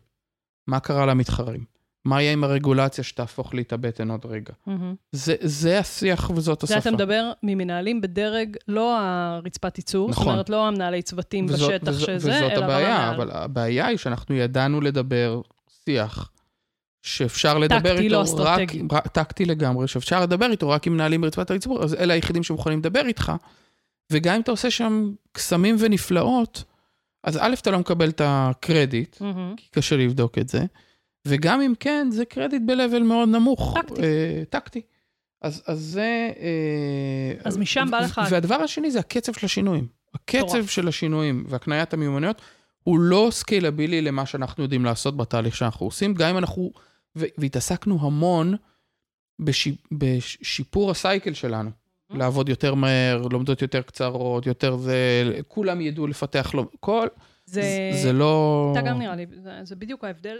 מה קרה למתחרים? מה יהיה עם הרגולציה שתהפוך לי את הבטן עוד רגע? מהמם. זה, זה השיח וזאת זה השפה. אתה מדבר ממנהלים בדרג, לא הרצפת ייצור, נכון. זאת אומרת, לא המנהלי צוותים וזאת- בשטח וזאת- שזה, וזאת אלא הבעיה, רמה מעל. אבל הבעיה היא שאנחנו ידענו לדבר שיח שאפשר לדבר טקטי, איתו לא רק, אסטרטגי. רק, טקטי לגמרי, שאפשר לדבר איתו רק עם מנהלים ברצפת הציבור, אז אלה היחידים שמוכנים לדבר איתך. וגם אם אתה עושה שם קסמים ונפלאות, אז א', אתה לא מקבל את הקרדיט, מהמם. כי קשה לבדוק את זה, וגם אם כן, זה קרדיט ב-level מאוד נמוך. טקטי. אה, טקטי. אז, אז זה... אה, אז משם בא לך- והדבר השני זה הקצב של השינויים. הקצב. של השינויים והקניית המיומנויות הוא לא scalable למה שאנחנו יודעים לעשות בתהליך שאנחנו עושים, גם אם אנחנו... והתעסקנו המון בש- בשיפור ה-cycle שלנו. Mm-hmm. לעבוד יותר מהר, לומדות יותר קצרות, יותר זה, כולם ידעו לפתח, לא, כל... זה... זה לא... אתה גם נראה לי, זה, זה בדיוק ההבדל,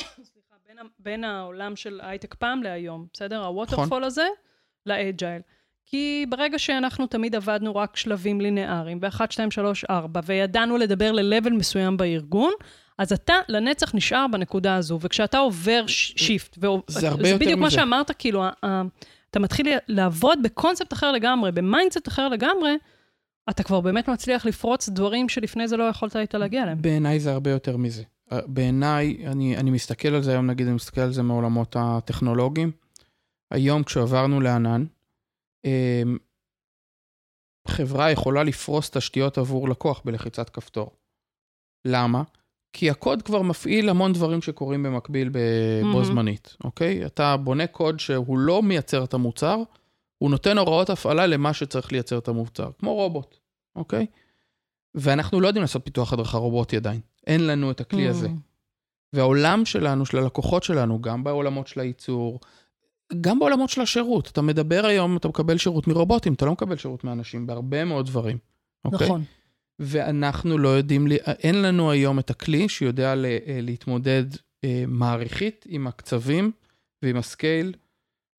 סליחה, בין, בין העולם של הייטק פעם להיום, בסדר? ה-waterfall נכון. הזה ל-agile. כי ברגע שאנחנו תמיד עבדנו רק שלבים לינאריים, ב-1, 2, 3, 4, וידענו לדבר ל-level מסוים בארגון, אז אתה לנצח נשאר בנקודה הזו, וכשאתה עובר shift, ואו- זה הרבה זה יותר בדיוק מה מזה. שאמרת, כאילו, אתה מתחיל לעבוד בקונספט אחר לגמרי, ב-mindset אחר לגמרי, אתה כבר באמת מצליח לפרוץ דברים שלפני זה לא יכולת היית להגיע אליהם. בעיניי זה הרבה יותר מזה. אה, בעיניי, אני, אני מסתכל על זה היום, נגיד, אני מסתכל על זה מעולמות הטכנולוגיים. היום, כשעברנו לענן, אמ, חברה יכולה לפרוס תשתיות עבור לקוח בלחיצת כפתור. למה? כי הקוד כבר מפעיל המון דברים שקורים במקביל בו מהמם. זמנית, אוקיי? אתה בונה קוד שהוא לא מייצר את המוצר, הוא נותן הוראות הפעלה למה שצריך לייצר את המוצר, כמו רובוט, אוקיי? ואנחנו לא יודעים לעשות פיתוח הדרכה רובוטי עדיין. אין לנו את הכלי הזה. Mm. והעולם שלנו, של הלקוחות שלנו, גם בעולמות של הייצור, גם בעולמות של השירות. אתה מדבר היום, אתה מקבל שירות מרובוטים, אתה לא מקבל שירות מאנשים בהרבה מאוד דברים. אוקיי? נכון. ואנחנו לא יודעים, אין לנו היום את הכלי שיודע אה, להתמודד אה, מעריכית עם הקצבים ועם ה-scale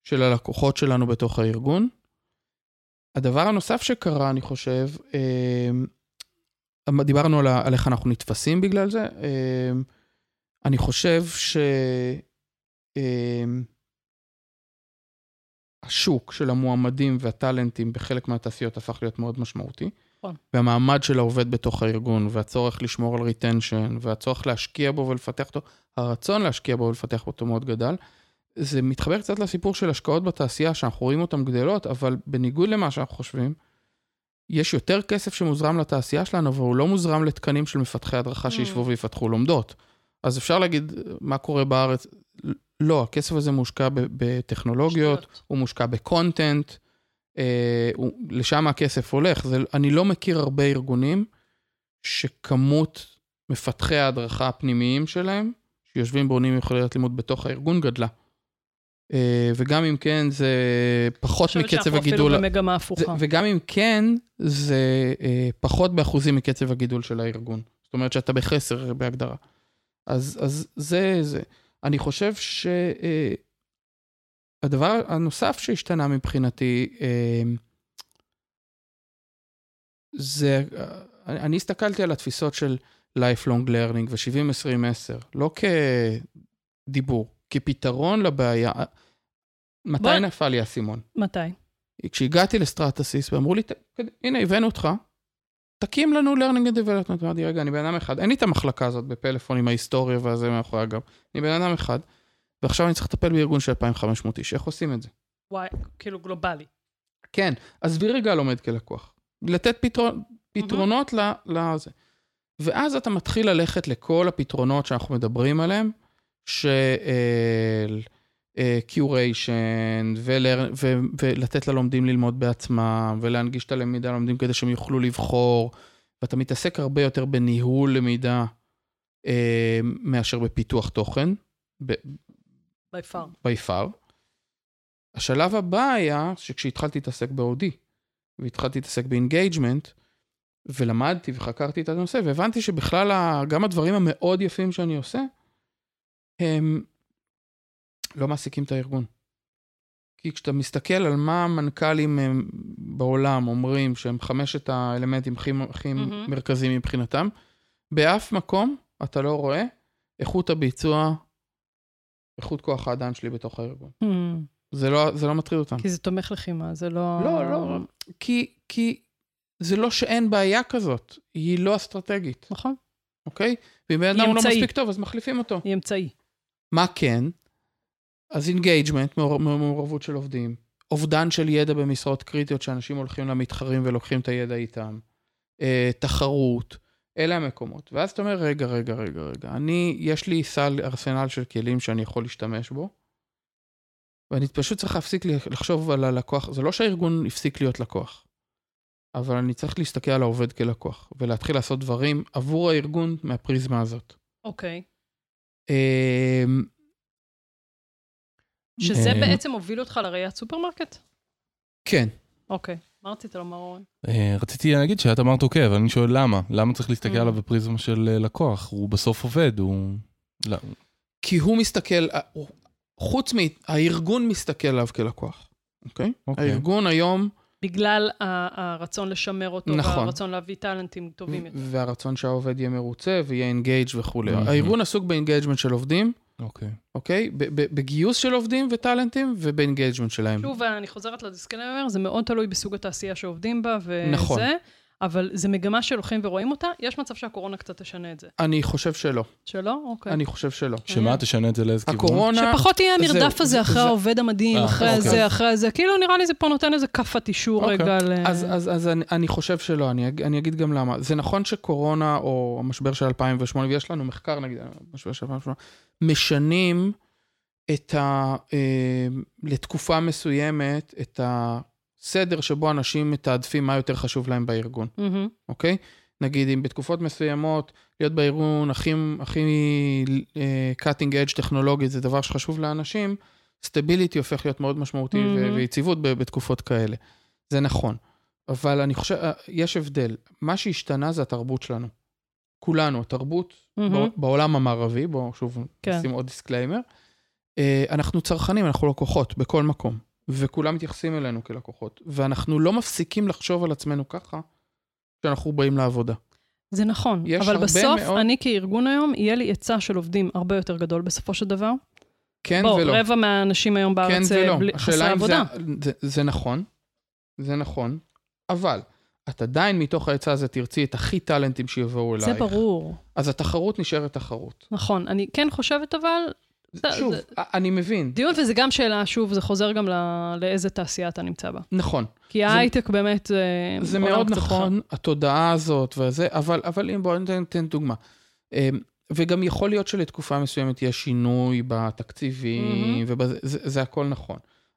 של הלקוחות שלנו בתוך הארגון. הדבר הנוסף שקרה, אני חושב, אה, דיברנו על, על איך אנחנו נתפסים בגלל זה. אה, אני חושב ש... אה, השוק של המועמדים והטאלנטים בחלק מהתעשיות הפך להיות מאוד משמעותי. נכון. והמעמד של העובד בתוך הארגון, והצורך לשמור על retention, והצורך להשקיע בו ולפתח אותו, הרצון להשקיע בו ולפתח אותו מאוד גדל. זה מתחבר קצת לסיפור של השקעות בתעשייה, שאנחנו רואים אותן גדלות, אבל בניגוד למה שאנחנו חושבים, יש יותר כסף שמוזרם לתעשייה שלנו, והוא לא מוזרם לתקנים של מפתחי הדרכה Mm. שישבו ויפתחו לומדות. אז אפשר להגיד, מה קורה בארץ? לא, הכסף הזה מושקע בטכנולוגיות, שטויות. הוא מושקע בקונטנט, אה, הוא- לשם הכסף הולך. זה, אני לא מכיר הרבה ארגונים שכמות מפתחי ההדרכה הפנימיים שלהם, שיושבים בונים יכולת לימוד בתוך הארגון, גדלה. אה, וגם אם כן, זה פחות אני מקצב חושבת שאנחנו הגידול. אפילו במגמה הפוכה. וגם אם כן, זה אה, פחות באחוזים מקצב הגידול של הארגון. זאת אומרת שאתה בחסר בהגדרה. אז, אז זה, זה. אני חושב שהדבר הנוסף שהשתנה מבחינתי, אה, זה, אה, אני אני הסתכלתי על התפיסות של lifelong learning ו-70-20-10, לא כדיבור, כפתרון לבעיה. מתי בוא- נפל לי האסימון? מתי? כשהגעתי לסטרטסיס ואמרו לי, "ת- הנה, הבאנו אותך, תקים לנו learning and development. אמרתי, רגע, אני בן אדם אחד, אין לי את המחלקה הזאת בפלאפון עם ההיסטוריה והזה מאחורי הגב. אני בן אדם אחד, ועכשיו אני צריך לטפל בארגון של 2,500 איש, איך עושים את זה? וואי, כאילו גלובלי. כן, עזבי רגע לומד כלקוח. לתת פתרון, פתרונות ל- לזה. ואז אתה מתחיל ללכת לכל הפתרונות שאנחנו מדברים עליהם, של קיוריישן, ולתת ללומדים ללמוד בעצמם, ולהנגיש את הלמידה ללומדים כדי שהם יוכלו לבחור, ואתה מתעסק הרבה יותר בניהול למידה אה, מאשר בפיתוח תוכן, ב- by far. by far. השלב הבא היה שכשהתחלתי להתעסק ב-OD, והתחלתי להתעסק ב-engagement, ולמדתי וחקרתי את הנושא, והבנתי שבכלל גם הדברים המאוד יפים שאני עושה, הם לא מעסיקים את הארגון. כי כשאתה מסתכל על מה המנכ"לים בעולם אומרים שהם חמשת האלמנטים הכי, הכי מהמם. מרכזיים מבחינתם, באף מקום אתה לא רואה איכות הביצוע איכות כוח האדם שלי בתוך הארגון. Hmm, זה לא, זה לא מטריד אותם. כי זה תומך לחימה, זה לא... לא, לא, כי, כי זה לא שאין בעיה כזאת, היא לא אסטרטגית, נכון, אוקיי? ואם בן אדם לא. מספיק טוב, אז מחליפים אותו. היא אמצעי. מה כן? אז engagement, מעורבות של עובדים, אובדן של ידע במשרות קריטיות שאנשים הולכים למתחרים ולוקחים את הידע איתם, אה, תחרות, אלה המקומות. ואז אתה אומר, רגע, רגע, רגע, רגע, אני, יש לי סל, ארסנל של כלים שאני יכול להשתמש בו, ואני פשוט צריך להפסיק לחשוב על הלקוח, זה לא שהארגון הפסיק להיות לקוח, אבל אני צריך להסתכל על העובד כלקוח, ולהתחיל לעשות דברים עבור הארגון מהפריזמה הזאת. אוקיי. אה, שזה אה, בעצם הוביל אותך לראיית סופרמרקט? כן. אוקיי. מה רצית לומר, אורן? אה, רציתי להגיד שאת אמרת אוקיי, אבל אני שואל למה? למה צריך להסתכל Mm. עליו בפריזמה של אה, לקוח? הוא בסוף עובד, הוא... לא. כי הוא מסתכל, חוץ מ... הארגון מסתכל עליו כלקוח, אוקיי? אוקיי. הארגון היום, בגלל ה- הרצון לשמר אותו, נכון. והרצון להביא טאלנטים טובים יותר. והרצון שהעובד יהיה מרוצה ויהיה engaged וכולי. Mhm. הארגון עסוק ב-engagement של עובדים, אוקיי. אוקיי? ב- ב- בגיוס של עובדים וטאלנטים וב-engagement שלהם. שוב, אני חוזרת ל-disclaimer, זה מאוד תלוי בסוג התעשייה שעובדים בה, וזה, נכון. אבל זה מגמה שהולכים ורואים אותה. יש מצב שהקורונה קצת תשנה את זה. אני חושב שלא. שלא? אוקיי. אני חושב שלא. שמה, תשנה את זה לאיזה כיוון? הקורונה... שפחות יהיה המרדף הזה זה- אחרי זה- העובד המדהים, אה, אחרי אוקיי. זה, אחרי זה. כאילו, נראה לי זה פה נותן איזה כאפת אישור אוקיי. רגע ל... אז, אז, אז אני, חושב שלא, אני, אג- אני אגיד גם למה. זה נכון שקורונה או המשבר של 2008, ויש לנו מחקר נגיד, המשבר של 2008, משנים את ה... אה, לתקופה מסוימת, את הסדר שבו אנשים מתעדפים מה יותר חשוב להם בארגון, מהמם. אוקיי? נגיד, אם בתקופות מסוימות להיות בארגון הכי, הכי uh, cutting edge טכנולוגית זה דבר שחשוב לאנשים, סטביליטי הופך להיות מאוד משמעותי mm-hmm. מהמם. ויציבות בתקופות כאלה. זה נכון. אבל אני חושב, אה, יש הבדל. מה שהשתנה זה התרבות שלנו. כולנו, התרבות. בע- בעולם המערבי, בואו שוב כן. נשים עוד disclaimer, אה, אנחנו צרכנים, אנחנו לקוחות בכל מקום, וכולם מתייחסים אלינו כלקוחות, ואנחנו לא מפסיקים לחשוב על עצמנו ככה כשאנחנו באים לעבודה. זה נכון, אבל בסוף, מאוד- אני כארגון היום, יהיה לי היצע של עובדים הרבה יותר גדול בסופו של דבר. כן בוא, ולא. רבע מהאנשים היום כן בארץ ולא. אה, בלי- חסרי אם זה, עבודה. זה, זה נכון, זה נכון, אבל את עדיין מתוך ההיצע הזה תרצי את הכי טאלנטים שיבואו אלייך. זה ברור, אז התחרות נשארת תחרות. נכון. אני כן חושבת אבל, שוב, זה- אני מבין, דיון וזה גם שאלה, שוב, זה חוזר גם ל- לאיזה תעשייה אתה נמצא בה. נכון. כי ההייטק באמת זה... זה עולם מאוד. נכון, התודעה הזאת וזה, אבל, אבל אם בואו ניתן, ניתן דוגמה. אמ, וגם יכול להיות שלתקופה מסוימת יש שינוי בתקציבים, מהמם. ובזה, זה, זה הכל נכון.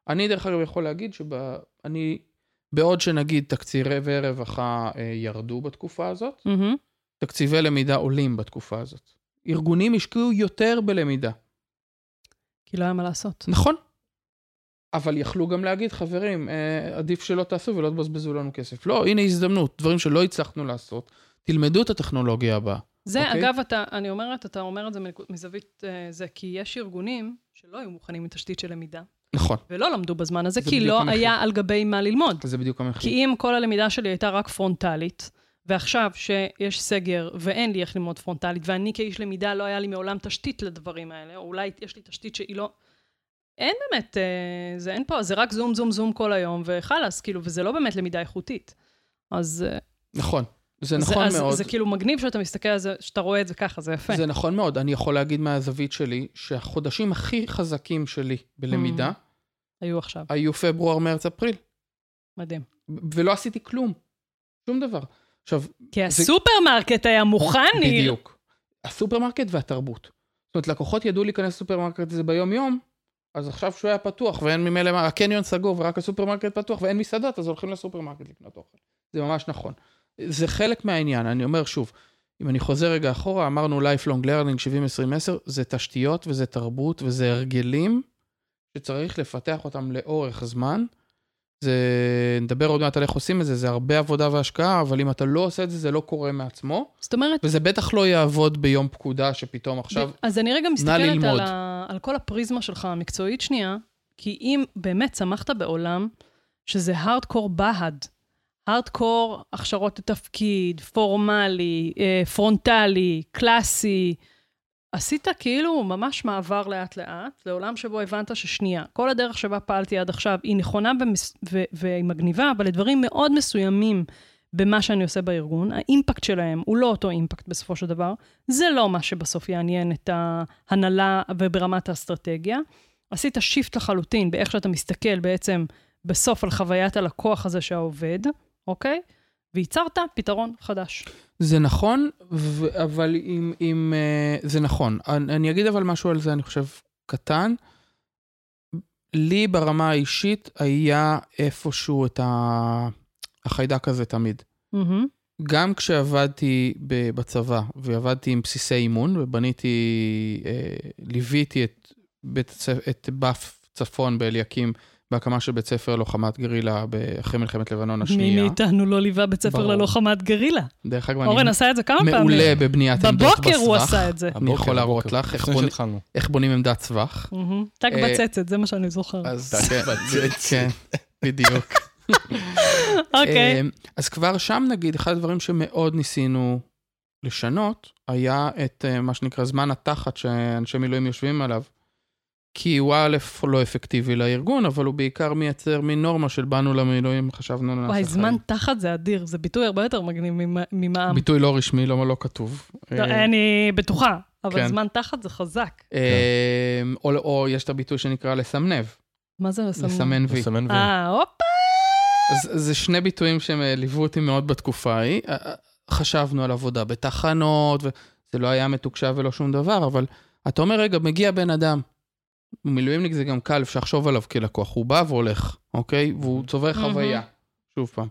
אני דרך אגב יכול להגיד שאני, בעוד שנגיד תקציבי רווחה אה, ירדו בתקופה הזאת, מהמם. תקציבי למידה עולים בתקופה הזאת. ארגונים השקיעו יותר בלמידה. כי לא היה מה לעשות. נכון. אבל יכלו גם להגיד, חברים, אה, עדיף שלא תעשו ולא תבזבזו לנו כסף. לא, הנה הזדמנות, דברים שלא הצלחנו לעשות, תלמדו את הטכנולוגיה הבאה. זה, אוקיי. אגב, אתה, אני אומרת, אתה אומר את זה מזווית אה, זה, כי יש ארגונים שלא היו מוכנים עם תשתית של למידה, נכון, ולא למדו בזמן הזה, זה כי לא המחיר. היה על גבי מה ללמוד. זה בדיוק כי המחיר. אם כל הלמידה שלי הייתה רק פרונטלית, ועכשיו שיש סגר ואין לי איך ללמוד פרונטלית, ואני כאיש למידה לא היה לי מעולם תשתית לדברים האלה, או אולי יש לי תשתית שהיא לא... אין באמת, אה, זה אין פה, זה רק זום, זום, זום כל היום, וחלאס, כאילו, וזה לא באמת למידה איכותית. אז אה, נכון, זה נכון אז, מאוד. זה כאילו מגניב שאתה מסתכל על זה, שאתה רואה את זה ככה, זה יפה. זה נכון מאוד. אני יכול להגיד מהזווית שלי, שהחודשים הכי חזקים שלי בלמידה היו עכשיו, היו פברואר, מרץ, אפריל. מדהים. ולא עשיתי כלום. שום דבר. עכשיו, כי הסופרמרקט היה מוכן. בדיוק. הסופרמרקט והתרבות. זאת אומרת, לקוחות ידעו להיכנס לסופרמרקט הזה ביום-יום, אז עכשיו שהוא היה פתוח ואין ממילא, מה, הקניון סגור ורק הסופרמרקט פתוח ואין מסעדות, אז הולכים לסופרמרקט לקנות אוכל. זה ממש נכון. זה חלק מהעניין, אני אומר שוב, אם אני חוזר רגע אחורה, אמרנו lifelong learning 70-20-10, זה תשתיות וזה תרבות וזה הרגלים שצריך לפתח אותם לאורך זמן. זה, נדבר עוד מעט על איך עושים את זה, זה הרבה עבודה והשקעה, אבל אם אתה לא עושה את זה, זה לא קורה מעצמו. זאת אומרת, וזה בטח לא יעבוד ביום פקודה שפתאום עכשיו... אז אני רגע מסתכלת. על, ה... על כל הפריזמה שלך המקצועית שנייה, כי אם באמת צמחת בעולם שזה הארדקור בה"ד, הארדקור הכשרות לתפקיד, פורמלי, אה, פרונטלי, קלאסי, עשית כאילו ממש מעבר לאט-לאט, לעולם שבו הבנת ששנייה, כל הדרך שבה פעלתי עד עכשיו היא נכונה ומס... ו... והיא מגניבה, אבל לדברים מאוד מסוימים במה שאני עושה בארגון, האימפקט שלהם הוא לא אותו אימפקט בסופו של דבר, זה לא מה שבסוף יעניין את ההנהלה וברמת האסטרטגיה. עשית שיפט לחלוטין באיך שאתה מסתכל בעצם בסוף על חוויית הלקוח הזה שהעובד, אוקיי? וייצרת פתרון חדש. זה נכון, ו- אבל אם, אם uh, זה נכון. אני, אני אגיד אבל משהו על זה, אני חושב, קטן. לי ברמה האישית היה איפשהו את ה... החיידק הזה תמיד. Mm-hmm. גם כשעבדתי בצבא ועבדתי עם בסיסי אימון ובניתי, אה, ליוויתי את, בית, את באף צפון באליקים בהקמה של בית ספר לוחמת גרילה אחרי מלחמת לבנון מי השנייה. מאיתנו לא ליווה בית ספר ברור. ללוחמת גרילה? דרך אגב, אורן אני עשה את זה כמה פעמים. מעולה בבניית עמדות בסבך. בבוקר הוא עשה את זה. אני יכול להראות לך איך בונים- עמדת סבך. טק אה, בצצת, זה מה שאני זוכר. אז טק כן, בצצת. כן, בדיוק. [laughs] אוקיי. אמ, אז כבר שם נגיד, אחד הדברים שמאוד ניסינו לשנות, היה את אה, מה שנקרא זמן התחת שאנשי מילואים יושבים עליו. כי הוא א', לא אפקטיבי לארגון, אבל הוא בעיקר מייצר מין נורמה של באנו למילואים, חשבנו וואי, חיים. זמן תחת זה אדיר, זה ביטוי הרבה יותר מגניב ממ- ממע"מ. ביטוי לא רשמי, לא, לא כתוב. לא, אה, אני בטוחה, אבל כן. זמן תחת זה חזק. אמ, או, או יש את הביטוי שנקרא לסמנב, מה זה לסמן? לסמן וי. לסמן וי. אה, הופה. אז זה שני ביטויים שהם אה, ליוו אותי מאוד בתקופה ההיא. אה, אה, חשבנו על עבודה בתחנות, וזה לא היה מתוקשב ולא שום דבר, אבל אתה אומר, רגע, מגיע בן אדם. מילואימניק זה גם קל, אפשר לחשוב עליו כלקוח. הוא בא והולך, אוקיי? והוא צובר חוויה. שוב פעם.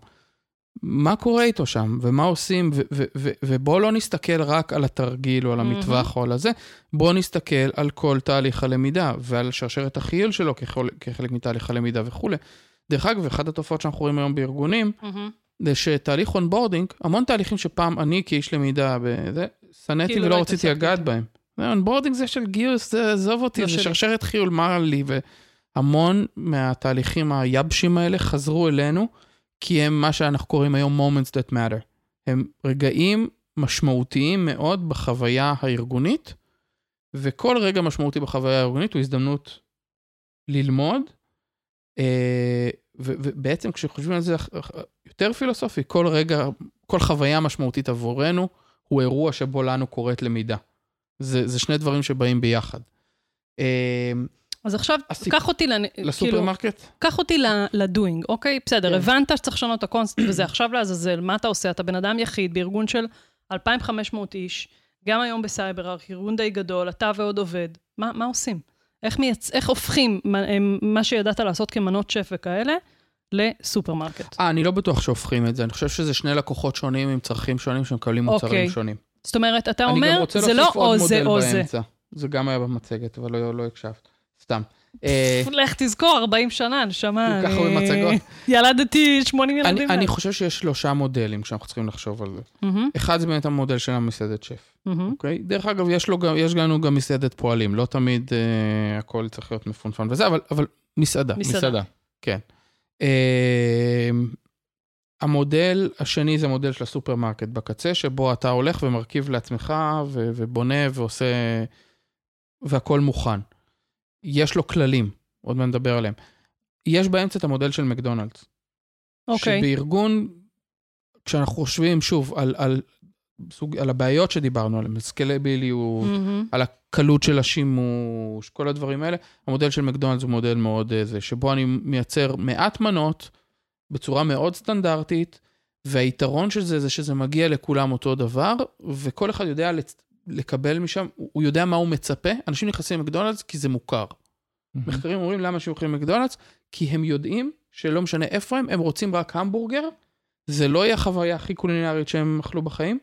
מה קורה איתו שם, ומה עושים, ובואו לא נסתכל רק על התרגיל או על המטווח או על הזה, בואו נסתכל על כל תהליך הלמידה ועל שרשרת החיול שלו כחול, כחלק מתהליך הלמידה וכולי. דרך אגב, אחת התופעות שאנחנו רואים היום בארגונים. זה שתהליך onboarding, המון תהליכים שפעם אני כאיש למידה, שנאתי כאילו ולא לא רציתי לגעת. בהם. onboarding זה של גיוס, זה עזוב אותי, זה. שרשרת חיול, מה לי? והמון מהתהליכים היבשים האלה חזרו אלינו, כי הם מה שאנחנו קוראים היום moments that matter. הם רגעים משמעותיים מאוד בחוויה הארגונית, וכל רגע משמעותי בחוויה הארגונית הוא הזדמנות ללמוד, אה, ובעצם כשחושבים על זה יותר פילוסופי, כל רגע, כל חוויה משמעותית עבורנו הוא אירוע שבו לנו קורית למידה. זה, זה שני דברים שבאים ביחד. אה, אז עכשיו, הסיפ- קח אותי, לנ- כאילו, לסופרמרקט? קח אותי ל doing, אוקיי? בסדר, כן. הבנת שצריך לשנות את הקונספט [clears throat] וזה עכשיו לעזאזל, מה אתה עושה? אתה בן אדם יחיד בארגון של 2,500 איש, גם היום בסייבר, ארגון די גדול, אתה ועוד עובד. מה, מה עושים? איך, מייצ... איך הופכים מה, מה שידעת לעשות כמנות שף וכאלה לסופרמרקט? אה, אני לא בטוח שהופכים את זה, אני חושב שזה שני לקוחות שונים עם צרכים שונים שמקבלים מוצרים אוקיי. שונים. זאת אומרת, אתה אני גם אומר, רוצה זה לא להוסיף או עוד זה מודל או זה. באמצע. זה גם היה במצגת, אבל לא, לא הקשבת. סתם. אה, [laughs] לך תזכור, 40 שנה, נשמה. כל כך הרבה אני- מצגות. [laughs] ילדתי 80 אני, ילדים. אני. חושב שיש שלושה מודלים שאנחנו צריכים לחשוב על זה. אחד זה באמת המודל של המסעדת שף. אוקיי? דרך אגב, יש, גם, לנו גם מסעדת פועלים, לא תמיד אה, הכל צריך להיות מפונפן וזה, אבל, אבל מסעדה. מסעדה. מסעדה. כן. אה, המודל השני זה מודל של הסופרמרקט בקצה, שבו אתה הולך ומרכיב לעצמך ו- ובונה ועושה, והכל מוכן. יש לו כללים, עוד מעט נדבר עליהם. יש באמצע את המודל של מקדונלדס. אוקיי. שבארגון, כשאנחנו חושבים שוב על, על, סוג, על הבעיות שדיברנו עליהן, סקלביליות, מהמם. על הקלות של השימוש, כל הדברים האלה, המודל של מקדונלדס הוא מודל מאוד אה, זה, שבו אני מייצר מעט מנות בצורה מאוד סטנדרטית, והיתרון של זה זה שזה מגיע לכולם אותו דבר, וכל אחד יודע לצ- לקבל משם, הוא יודע מה הוא מצפה. אנשים נכנסים למקדונלדס כי זה מוכר. מחקרים אומרים למה אנשים הולכים למקדונלדס, כי הם יודעים שלא משנה איפה הם, הם רוצים רק המבורגר, זה לא יהיה החוויה הכי קולינרית שהם אכלו בחיים,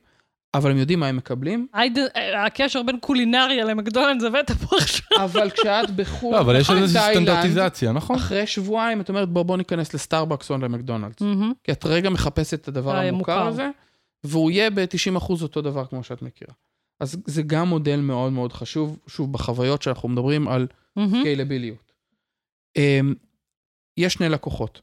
אבל הם יודעים מה הם מקבלים. הייד- הקשר בין קולינריה למקדונלדס הבאת פה עכשיו. אבל כשאת בחו"ל, לא, אבל יש איזושהי סטנדרטיזציה, נכון? אחרי שבועיים את אומרת בוא בוא ניכנס לסטארבקס או למקדונלדס. כי את רגע מחפשת את הדבר אה, המוכר מוכר. הזה, והוא יהיה ב-90% אותו דבר כמו שאת מכירה. אז זה גם מודל מאוד מאוד חשוב, שוב, בחוויות שאנחנו מדברים על. סקיילביליות. אמ, יש שני לקוחות.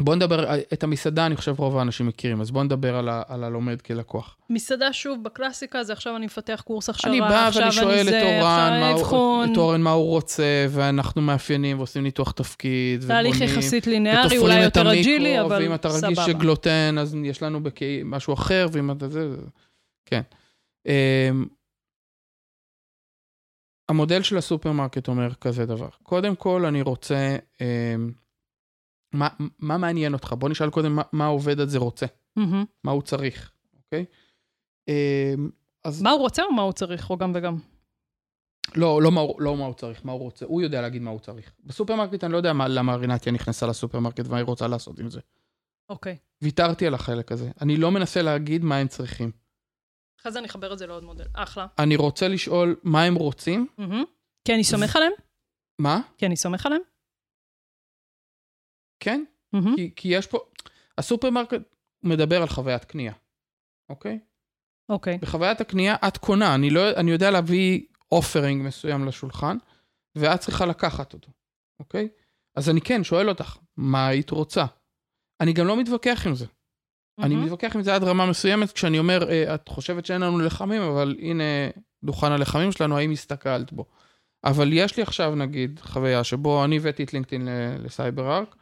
בוא נדבר, את המסעדה אני חושב רוב האנשים מכירים, אז בוא נדבר על, ה, על הלומד כלקוח. מסעדה, שוב, בקלאסיקה, זה עכשיו אני מפתח קורס הכשרה, אני בא עכשיו ואני שואל זה, את אורן, מה עכשיו הוא, את אורן מה הוא רוצה, ואנחנו מאפיינים ועושים ניתוח תפקיד, תהליך ובונים, יחסית לינארי, אולי יותר אג'ילי, אבל ואם אתה רגיש סבבה. לגלוטן, אז יש לנו בקי... משהו אחר, ואם אתה זה, זה... כן. אמ, המודל של הסופרמרקט אומר כזה דבר. קודם כל, אני רוצה... מה, מה מעניין אותך? בוא נשאל קודם מה, מה העובד הזה רוצה, מהמם. מה הוא צריך, אוקיי? אמ, אז מה הוא רוצה או מה הוא צריך, או גם וגם? לא, לא, מה, לא מה הוא צריך, מה הוא רוצה. הוא יודע להגיד מה הוא צריך. בסופרמרקט אני לא יודע מה, למה רינתיה נכנסה לסופרמרקט ומה היא רוצה לעשות עם זה. אוקיי. ויתרתי על החלק הזה. אני לא מנסה להגיד מה הם צריכים. אחרי זה אני אחבר את זה לעוד מודל. אחלה. אני רוצה לשאול מה הם רוצים. מהמם. כי אני סומך עליהם? מה? כי אני סומך עליהם? כן? מהמם. כי, כי יש פה... הסופרמרקט מדבר על חוויית קנייה, אוקיי? אוקיי. בחוויית הקנייה את קונה, אני, לא, אני יודע להביא offering מסוים לשולחן, ואת צריכה לקחת אותו, אוקיי? אז אני כן שואל אותך, מה היית רוצה? אני גם לא מתווכח עם זה. אני מהמם. מתווכח עם זה עד רמה מסוימת, כשאני אומר, "אה, את חושבת שאין לנו לחמים, אבל הנה דוכן הלחמים שלנו, האם הסתכלת בו? אבל יש לי עכשיו, נגיד, חוויה שבו אני הבאתי את LinkedIn ל CyberArk.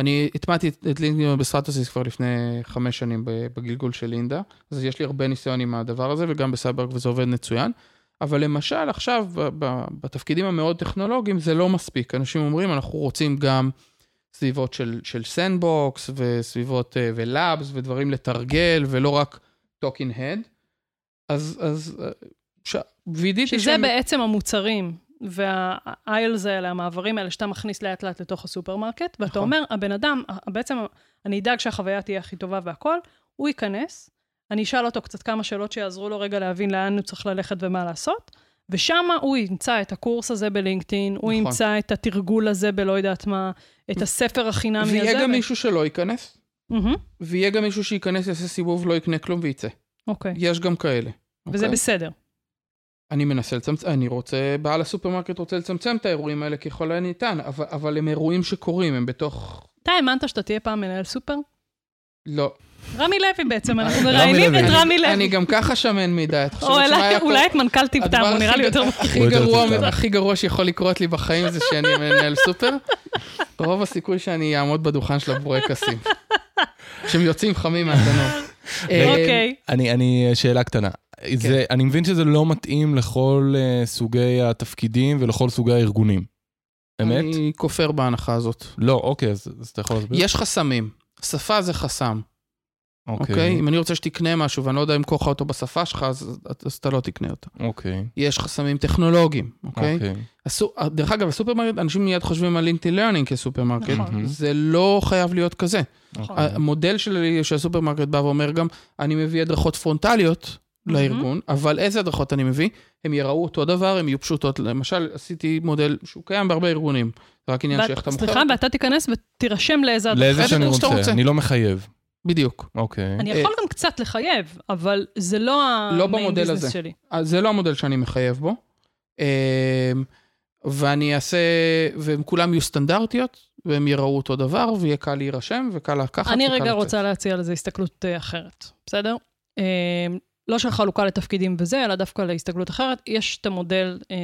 אני הטמעתי את LinkedIn בסטרטסיס כבר לפני חמש שנים בגלגול של Lynda, אז יש לי הרבה ניסיון עם הדבר הזה, וגם ב CyberArk וזה עובד מצוין. אבל למשל, עכשיו, בתפקידים המאוד טכנולוגיים, זה לא מספיק. אנשים אומרים, אנחנו רוצים גם סביבות של, של sandbox, וסביבות, אה, ו labs, ודברים לתרגל, ולא רק talking head. אז, אז, אה, ש... וידאתי שזה בעצם המוצרים וה aisles האלה, המעברים האלה שאתה מכניס לאט לאט לתוך הסופרמרקט, ואתה נכון. אומר, הבן אדם, בעצם אני אדאג שהחוויה תהיה הכי טובה והכל, הוא ייכנס, אני אשאל אותו קצת כמה שאלות שיעזרו לו רגע להבין לאן הוא צריך ללכת ומה לעשות, ושם הוא ימצא את הקורס הזה ב LinkedIn, הוא נכון. ימצא את התרגול הזה בלא יודעת מה, את הספר החינמי הזה. ויהיה גם ו- מישהו שלא ייכנס, מהמם, ויהיה גם מישהו שייכנס, יעשה סיבוב, לא יקנה כלום וייצא. אוקיי, יש גם כאלה. וזה אוקיי? בסדר. אני מנסה לצמצם, אני רוצה, בעל הסופרמרקט רוצה לצמצם את האירועים האלה ככל הניתן, אבל, אבל הם אירועים שקורים, הם בתוך... אתה האמנת שאתה תהיה פעם מנהל סופר? לא. רמי לוי בעצם, אנחנו מראיינים. את רמי לוי. אני גם ככה שמן מדי, את או חושבת שמה אולי- היה אולי את מנכ"ל טיב טעם, הוא נראה לי יותר... הכי גרוע, טיב טעם. הכי גרוע שיכול לקרות לי בחיים זה שאני מנהל סופר. רוב הסיכוי שאני אעמוד בדוכן של הבורקסים. [laughs] שהם יוצאים חמים מהתנור. אה, אוקיי. אני, אני, שאלה קטנה. זה, אני מבין שזה לא מתאים לכל uh, סוגי התפקידים ולכל סוגי הארגונים. אמת? אני כופר בהנחה הזאת. לא, אוקיי, אז, אז אתה יכול להסביר? יש חסמים. שפה זה חסם, אוקיי. אוקיי? אם אני רוצה שתקנה משהו ואני לא יודע למכור לך אותו בשפה שלך, אז אז אתה לא תקנה אותו. אוקיי. יש חסמים טכנולוגיים, אוקיי? אוקיי. הסו- דרך אגב, הסופרמרקט, אנשים מיד חושבים על LinkedIn Learning כסופרמרקט. נכון. זה לא חייב להיות כזה. נכון. המודל שלי, של הסופרמרקט בא ואומר גם, אני מביא הדרכות פרונטליות לארגון, אבל איזה הדרכות אני מביא? הם יראו אותו דבר, הם יהיו פשוטות. למשל, עשיתי מודל שהוא קיים בהרבה ארגונים, זה רק עניין ואת- שאיך אתה מוכר. סליחה. ואתה תיכנס ותירשם לאיזה הדרכה. לאיזה איזה שאני רוצה, רוצה. אני לא מחייב. בדיוק. אוקיי. אני יכול גם קצת לחייב, אבל זה לא לא המיין במודל ביזנס הזה. שלי. אז זה לא המודל שאני מחייב בו. אמ, ואני אעשה, והם כולם יהיו סטנדרטיות, והם יראו אותו דבר, ויהיה קל להירשם, וקל לקחת, אני רגע לצאת. רוצה להציע לזה הסתכלות אה, אחרת, בסדר? לא של חלוקה לתפקידים וזה, אלא דווקא להסתכלות אחרת. יש את המודל אה,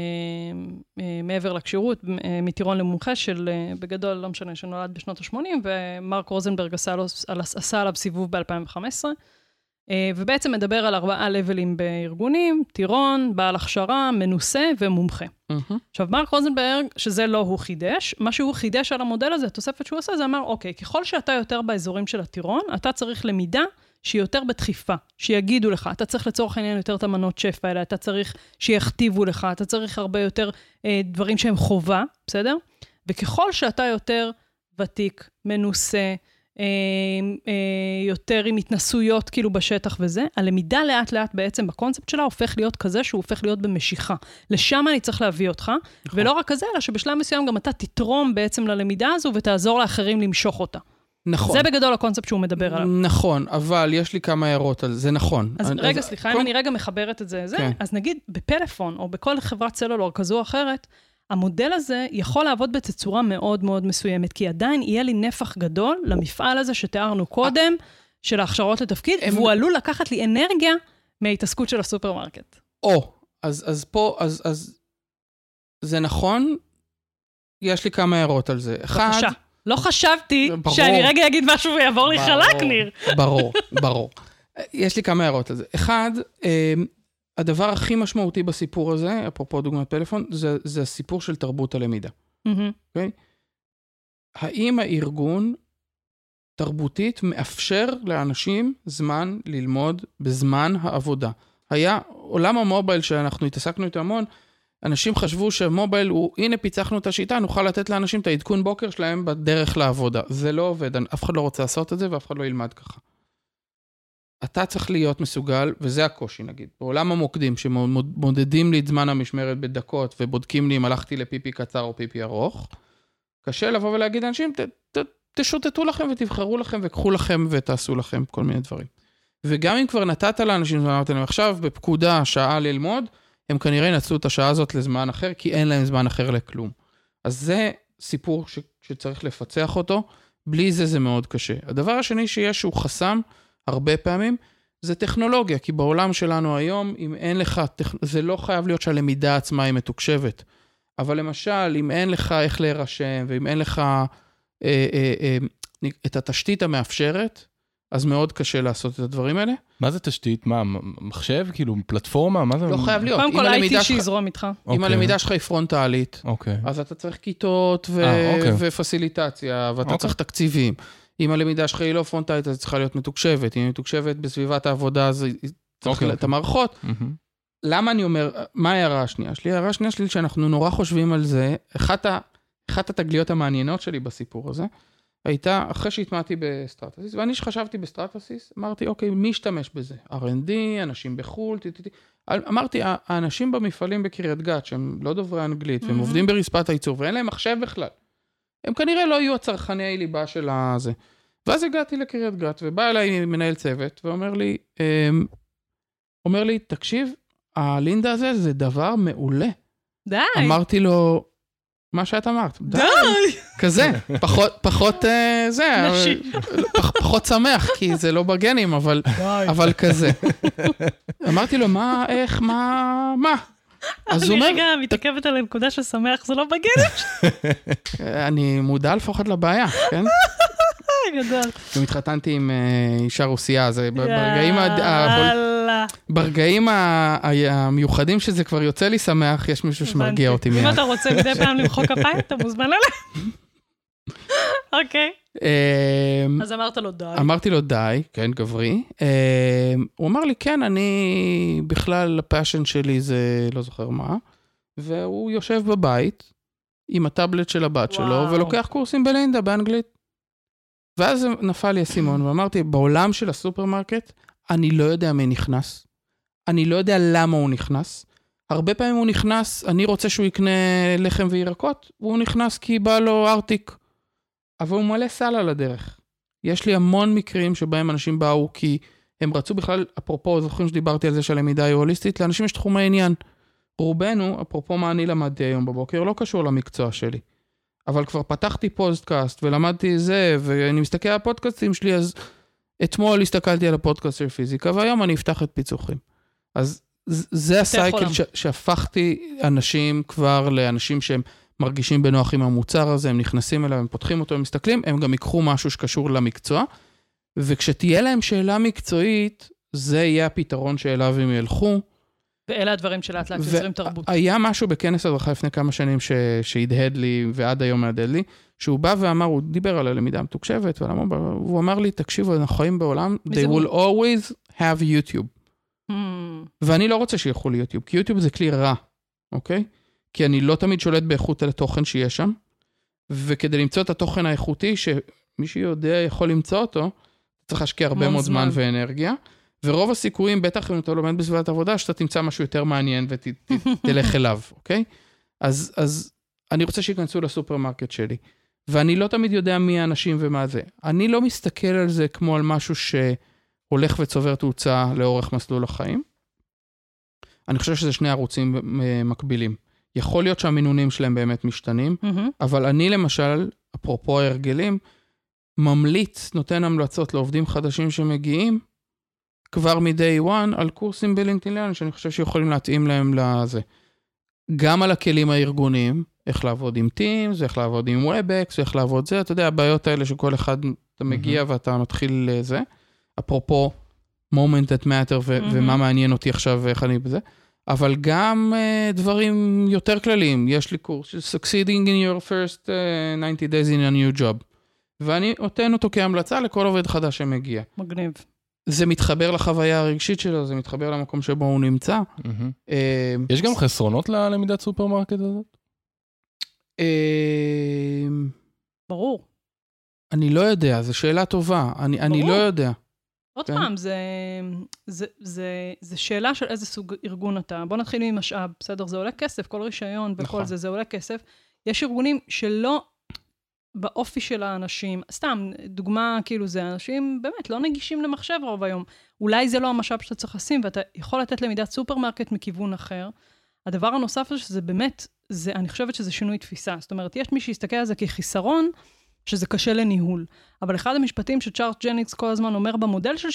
אה, מעבר לכשירות, אה, מטירון למומחה, של אה, בגדול, לא משנה, שנולד בשנות ה-80, ומרק רוזנברג עשה, לו, עשה עליו סיבוב ב-2015. אה, ובעצם מדבר על ארבעה לבלים בארגונים, טירון, בעל הכשרה, מנוסה ומומחה. מהמם. עכשיו, מרק רוזנברג, שזה לא הוא חידש, מה שהוא חידש על המודל הזה, התוספת שהוא עשה, זה אמר, אוקיי, ככל שאתה יותר באזורים של הטירון, אתה צריך למידה שהיא יותר בדחיפה, שיגידו לך, אתה צריך לצורך העניין יותר את המנות שפע האלה, אתה צריך שיכתיבו לך, אתה צריך הרבה יותר אה, דברים שהם חובה, בסדר? וככל שאתה יותר ותיק, מנוסה, אה, אה, יותר עם התנסויות כאילו בשטח וזה, הלמידה לאט לאט בעצם בקונספט שלה הופך להיות כזה שהוא הופך להיות במשיכה. לשם אני צריך להביא אותך, נכון. ולא רק כזה, אלא שבשלב מסוים גם אתה תתרום בעצם ללמידה הזו ותעזור לאחרים למשוך אותה. נכון. זה בגדול הקונספט שהוא מדבר עליו. נכון, אבל יש לי כמה הערות על זה, נכון. אז אני- רגע, סליחה, אם קודם- אני רגע מחברת את זה, זה, כן. אז נגיד בפלאפון, או בכל חברת סלולר כזו או אחרת, המודל הזה יכול לעבוד בתצורה מאוד מאוד מסוימת, כי עדיין יהיה לי נפח גדול למפעל הזה שתיארנו קודם, של ההכשרות לתפקיד, הם- והוא עלול לקחת לי אנרגיה מההתעסקות של הסופרמרקט. או, אז, אז פה, אז, אז זה נכון, יש לי כמה הערות על זה. אחד, בבקשה. לא חשבתי ברור. שאני רגע אגיד משהו ויעבור לי חלק, ניר. ברור, ברור. יש לי כמה הערות על זה. אחד, אה, הדבר הכי משמעותי בסיפור הזה, אפרופו דוגמת פלאפון, זה, זה הסיפור של תרבות הלמידה. מהמם. האם הארגון תרבותית מאפשר לאנשים זמן ללמוד בזמן העבודה? היה עולם המובייל שאנחנו התעסקנו איתו המון, אנשים חשבו שמובייל הוא, הנה פיצחנו את השיטה, נוכל לתת לאנשים את העדכון בוקר שלהם בדרך לעבודה. זה לא עובד, אף אחד לא רוצה לעשות את זה ואף אחד לא ילמד ככה. אתה צריך להיות מסוגל, וזה הקושי נגיד, בעולם המוקדים שמודדים לי את זמן המשמרת בדקות ובודקים לי אם הלכתי לפיפי קצר או פיפי ארוך, קשה לבוא ולהגיד לאנשים, תשוטטו לכם ותבחרו לכם וקחו לכם ותעשו לכם כל מיני דברים. וגם אם כבר נתת לאנשים, ואמרת להם עכשיו בפקודה שעה ללמוד, הם כנראה ינצלו את השעה הזאת לזמן אחר, כי אין להם זמן אחר לכלום. אז זה סיפור ש, שצריך לפצח אותו, בלי זה זה מאוד קשה. הדבר השני שיש שהוא חסם, הרבה פעמים, זה טכנולוגיה, כי בעולם שלנו היום, אם אין לך. זה לא חייב להיות שהלמידה עצמה היא מתוקשבת. אבל למשל, אם אין לך איך להירשם, ואם אין לך אה, אה, אה, את התשתית המאפשרת, אז מאוד קשה לעשות את הדברים האלה. מה זה תשתית? מה, מחשב? כאילו, פלטפורמה? מה זה? לא חייב להיות. קודם אם כל, שלך- שיזרום איתך. אם אוקיי. הלמידה שלך היא פרונטלית, אוקיי. אז אתה צריך כיתות ו... אה, אוקיי. ופסיליטציה, ואתה. צריך תקציבים. אם הלמידה שלך היא לא פרונטלית, אז היא צריכה להיות מתוקשבת. אם היא מתוקשבת בסביבת העבודה, אז היא- צריך את המערכות. למה אני אומר, מה ההערה השנייה שלי? ההערה השנייה שלי שאנחנו נורא חושבים על זה, אחת התגליות המעניינות שלי בסיפור הזה, הייתה אחרי שהטמעתי ב Stratasys, ואני שחשבתי ב Stratasys, אמרתי, אוקיי, מי ישתמש בזה? R&D, אנשים בחו"ל, טי-טי-טי. אמרתי, "ה- האנשים במפעלים בקריית גת, שהם לא דוברי אנגלית, והם Mhm. עובדים ברצפת הייצור, ואין להם מחשב בכלל, הם כנראה לא יהיו הצרכני ליבה של הזה. ואז הגעתי לקריית גת, ובא אליי מנהל צוות, ואומר לי, אמ, אומר לי, תקשיב, הלינדה הזה זה דבר מעולה. די. אמרתי לו, מה שאת אמרת. די. כזה, פחות, פחות, אה, זה, נשי. פח, פחות שמח, כי זה לא בגנים, אבל, אבל כזה. אמרתי לו, מה, איך, מה, מה? אז הוא אני אומר, רגע מתעכבת על הנקודה של שמח, זה לא בגן אני מודע לפחות לבעיה, כן? גדול. גם התחתנתי עם אה, אישה רוסייה, זה ברגעים. ברגעים המיוחדים שזה כבר יוצא לי שמח, יש מישהו שמרגיע אותי אם מיד. אתה רוצה מדי פעם למחוא כפיים, אתה מוזמן אליי. [laughs] אוקיי. אמ, אז אמרת לו די. אמרתי לו, די, כן, גברי. אה, הוא אמר לי, כן, אני, בכלל, הפאשן שלי זה לא זוכר מה, והוא יושב בבית עם הטאבלט של הבת שלו. ולוקח קורסים ב Lynda, באנגלית. ואז נפל לי האסימון, ואמרתי, בעולם של הסופרמרקט, אני לא יודע מי נכנס, אני לא יודע למה הוא נכנס. הרבה פעמים הוא נכנס, אני רוצה שהוא יקנה לחם וירקות, והוא נכנס כי בא לו ארטיק. אבל הוא מלא סל על הדרך. יש לי המון מקרים שבהם אנשים באו כי הם רצו בכלל, אפרופו, זוכרים שדיברתי על זה שהלמידה היא הוליסטית, לאנשים יש תחומי עניין. רובנו, אפרופו מה אני למדתי היום בבוקר, לא קשור למקצוע שלי. אבל כבר פתחתי פודקאסט ולמדתי זה, ואני מסתכל על הפודקאסטים שלי, אז אתמול הסתכלתי על הפודקאסט של פיזיקה, והיום אני אפתח את פיצוחים. אז זה הסייקל. ש- שהפכתי אנשים כבר לאנשים שהם מרגישים בנוח עם המוצר הזה, הם נכנסים אליו, הם פותחים אותו, הם מסתכלים, הם גם ייקחו משהו שקשור למקצוע, וכשתהיה להם שאלה מקצועית, זה יהיה הפתרון שאליו הם ילכו. ואלה הדברים שלאט לאט יוצרים תרבות. היה משהו בכנס הדרכה לפני כמה שנים ש... שהדהד לי, ועד היום מהדהד לי, שהוא בא ואמר, הוא דיבר על הלמידה המתוקשבת, ולמה, הוא אמר לי, תקשיבו, אנחנו חיים בעולם, they will always have YouTube. Hmm. ואני לא רוצה שילכו ליוטיוב, כי יוטיוב זה כלי רע, אוקיי? כי אני לא תמיד שולט באיכות על התוכן שיש שם, וכדי למצוא את התוכן האיכותי, שמי שיודע יכול למצוא אותו, צריך להשקיע הרבה מאוד זמן. ואנרגיה, ורוב הסיכויים, בטח אם אתה לומד בסביבת עבודה, שאתה תמצא משהו יותר מעניין ותלך אליו, אוקיי? אז, אז אני רוצה שייכנסו לסופרמרקט שלי, ואני לא תמיד יודע מי האנשים ומה זה. אני לא מסתכל על זה כמו על משהו שהולך וצובר תאוצה לאורך מסלול החיים. אני חושב שזה שני ערוצים מקבילים. יכול להיות שהמינונים שלהם באמת משתנים, מהמם. אבל אני למשל, אפרופו ההרגלים, ממליץ, נותן המלצות לעובדים חדשים שמגיעים, כבר מ-day one, על קורסים בלינקדאין, שאני חושב שיכולים להתאים להם לזה. גם על הכלים הארגוניים, איך לעבוד עם Teams, איך לעבוד עם WebEx, איך לעבוד זה, אתה יודע, הבעיות האלה שכל אחד, אתה מגיע ואתה מתחיל לזה. אפרופו moment that matter ו- מהמם. ומה מעניין אותי עכשיו ואיך אני בזה. אבל גם uh, דברים יותר כלליים, יש לי קורס של Succeeding in your first uh, 90 days in a new job. ואני נותן אותו כהמלצה לכל עובד חדש שמגיע. מגניב. זה מתחבר לחוויה הרגשית שלו, זה מתחבר למקום שבו הוא נמצא. אה, יש גם חסרונות ללמידת סופרמרקט הזאת? אה, ברור. אני לא יודע, זו שאלה טובה. אני, אני. לא יודע. עוד כן. פעם, זה, זה, זה, זה שאלה של איזה סוג ארגון אתה. בוא נתחיל ממשאב, בסדר? זה עולה כסף, כל רישיון וכל נכון. זה, זה עולה כסף. יש ארגונים שלא באופי של האנשים, סתם, דוגמה, כאילו, זה אנשים באמת לא נגישים למחשב רוב היום. אולי זה לא המשאב שאתה צריך לשים, ואתה יכול לתת למידת סופרמרקט מכיוון אחר. הדבר הנוסף זה שזה באמת, זה, אני חושבת שזה שינוי תפיסה. זאת אומרת, יש מי שיסתכל על זה כחיסרון, שזה קשה לניהול. אבל אחד המשפטים שצ'ארט ג'ניקס כל הזמן אומר במודל של 70-20-10,